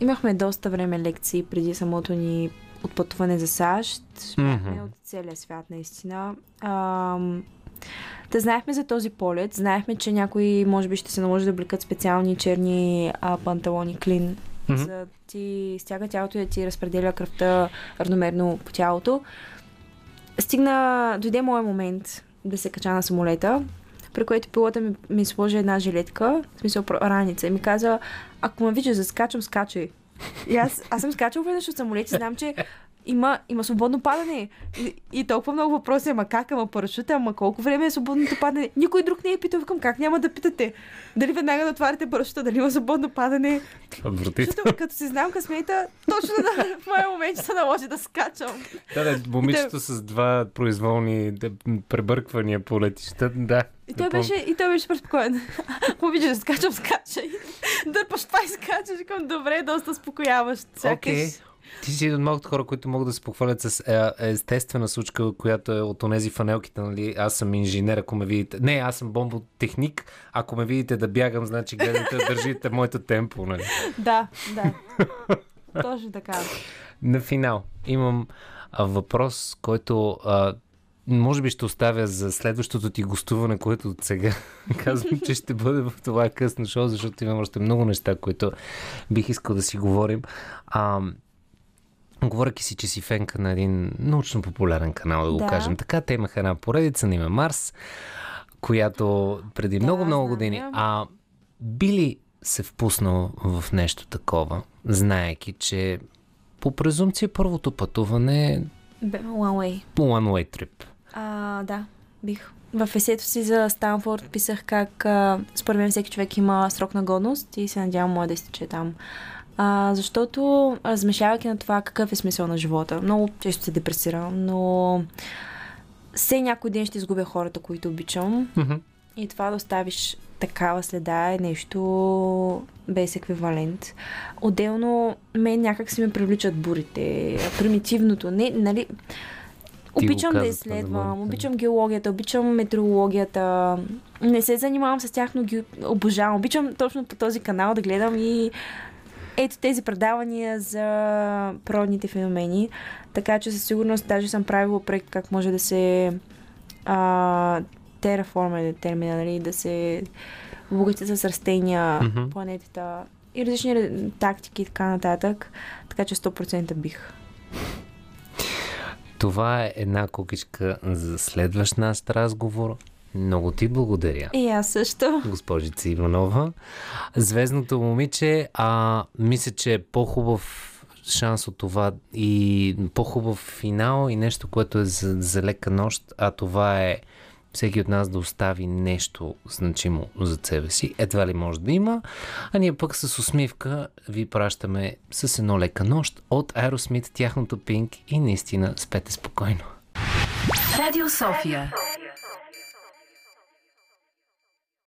Имахме доста време лекции преди самото ни отпътуване за САЩ. Бяхме Мгм. от целия свят, наистина. А, да знаехме за този полет. Знаехме, че някои, може би, ще се наложи да облекат специални черни а, панталони клин, Мгм. за да ти стяга тялото и да ти разпределя кръвта равномерно по тялото. Стигна, дойде моят момент да се кача на самолета, при което пилота ми, ми сложи една жилетка, в смисъл раница, и ми каза, ако ме видиш да скачам, скачай. И аз, аз съм скачал веднъж от самолет и знам, че има, има свободно падане. И, и толкова много въпроси, ама как, ама парашута, ама колко време е свободното падане. Никой друг не е питал, викам, как няма да питате? Дали веднага да отваряте парашута, дали има свободно падане? Защото като си знам късмета, точно на, в моя момент ще се наложи да скачам. Да, да, момичето с два произволни да, пребърквания по летища, да. И той беше, и той беше преспокоен. Му видиш, скачам, скачай. Дърпаш па и скачаш. Викам, добре, доста спокояващ. Сякаш. Окей. Ти си един от малкото хора, които могат да се похвалят с е, естествена случка, която е от онези фанелките, нали? Аз съм инженер, ако ме видите. Не, аз съм бомботехник. Ако ме видите да бягам, значи гледате да [laughs] държите моето темпо, нали? Да, да. [laughs] Точно така. На финал имам въпрос, който а, може би ще оставя за следващото ти гостуване, което от сега [laughs] казвам, че ще бъде в това късно шоу, защото имам още много неща, които бих искал да си говорим. А, говоряки си, че си фенка на един научно-популярен канал, да го Да. кажем така, те имаха една поредица на име Марс, която преди Да, много-много знам години. А би ли се впуснал в нещо такова, знаеки, че по презумпция първото пътуване Бе, One way. one way trip. А, да, бих. В есето си за Станфорд писах как а, според мен всеки човек има срок на годност и се надявам моя да изтече там. А, защото размешавайки на това какъв е смисъл на живота, много често се депресирам, но все някой ден ще изгубя хората, които обичам. Мгм. И това да оставиш такава следа е нещо без еквивалент. Отделно, мен някак си ме привличат бурите, примитивното. Не, нали, обичам да каза изследвам, обичам геологията, обичам метеорологията. Не се занимавам с тях, но ги обожавам. Обичам точно по този канал да гледам и ето тези предавания за природните феномени. Така че със сигурност даже съм правила проект как може да се а, терраформа е термина, нали, да се обогати с растения Мгм. планетата и различни тактики и така нататък. Така че 100% бих. Това е една кукичка за следващ наш разговор. Много ти благодаря. И аз също. госпожица Иванова. Звездното момиче, а мисля, че е по-хубав шанс от това и по-хубав финал и нещо, което е за, за лека нощ, а това е всеки от нас да остави нещо значимо за себе си. Едва ли може да има. А ние пък с усмивка ви пращаме с едно лека нощ от Aerosmith, тяхното пинк и наистина спете спокойно. Радио София.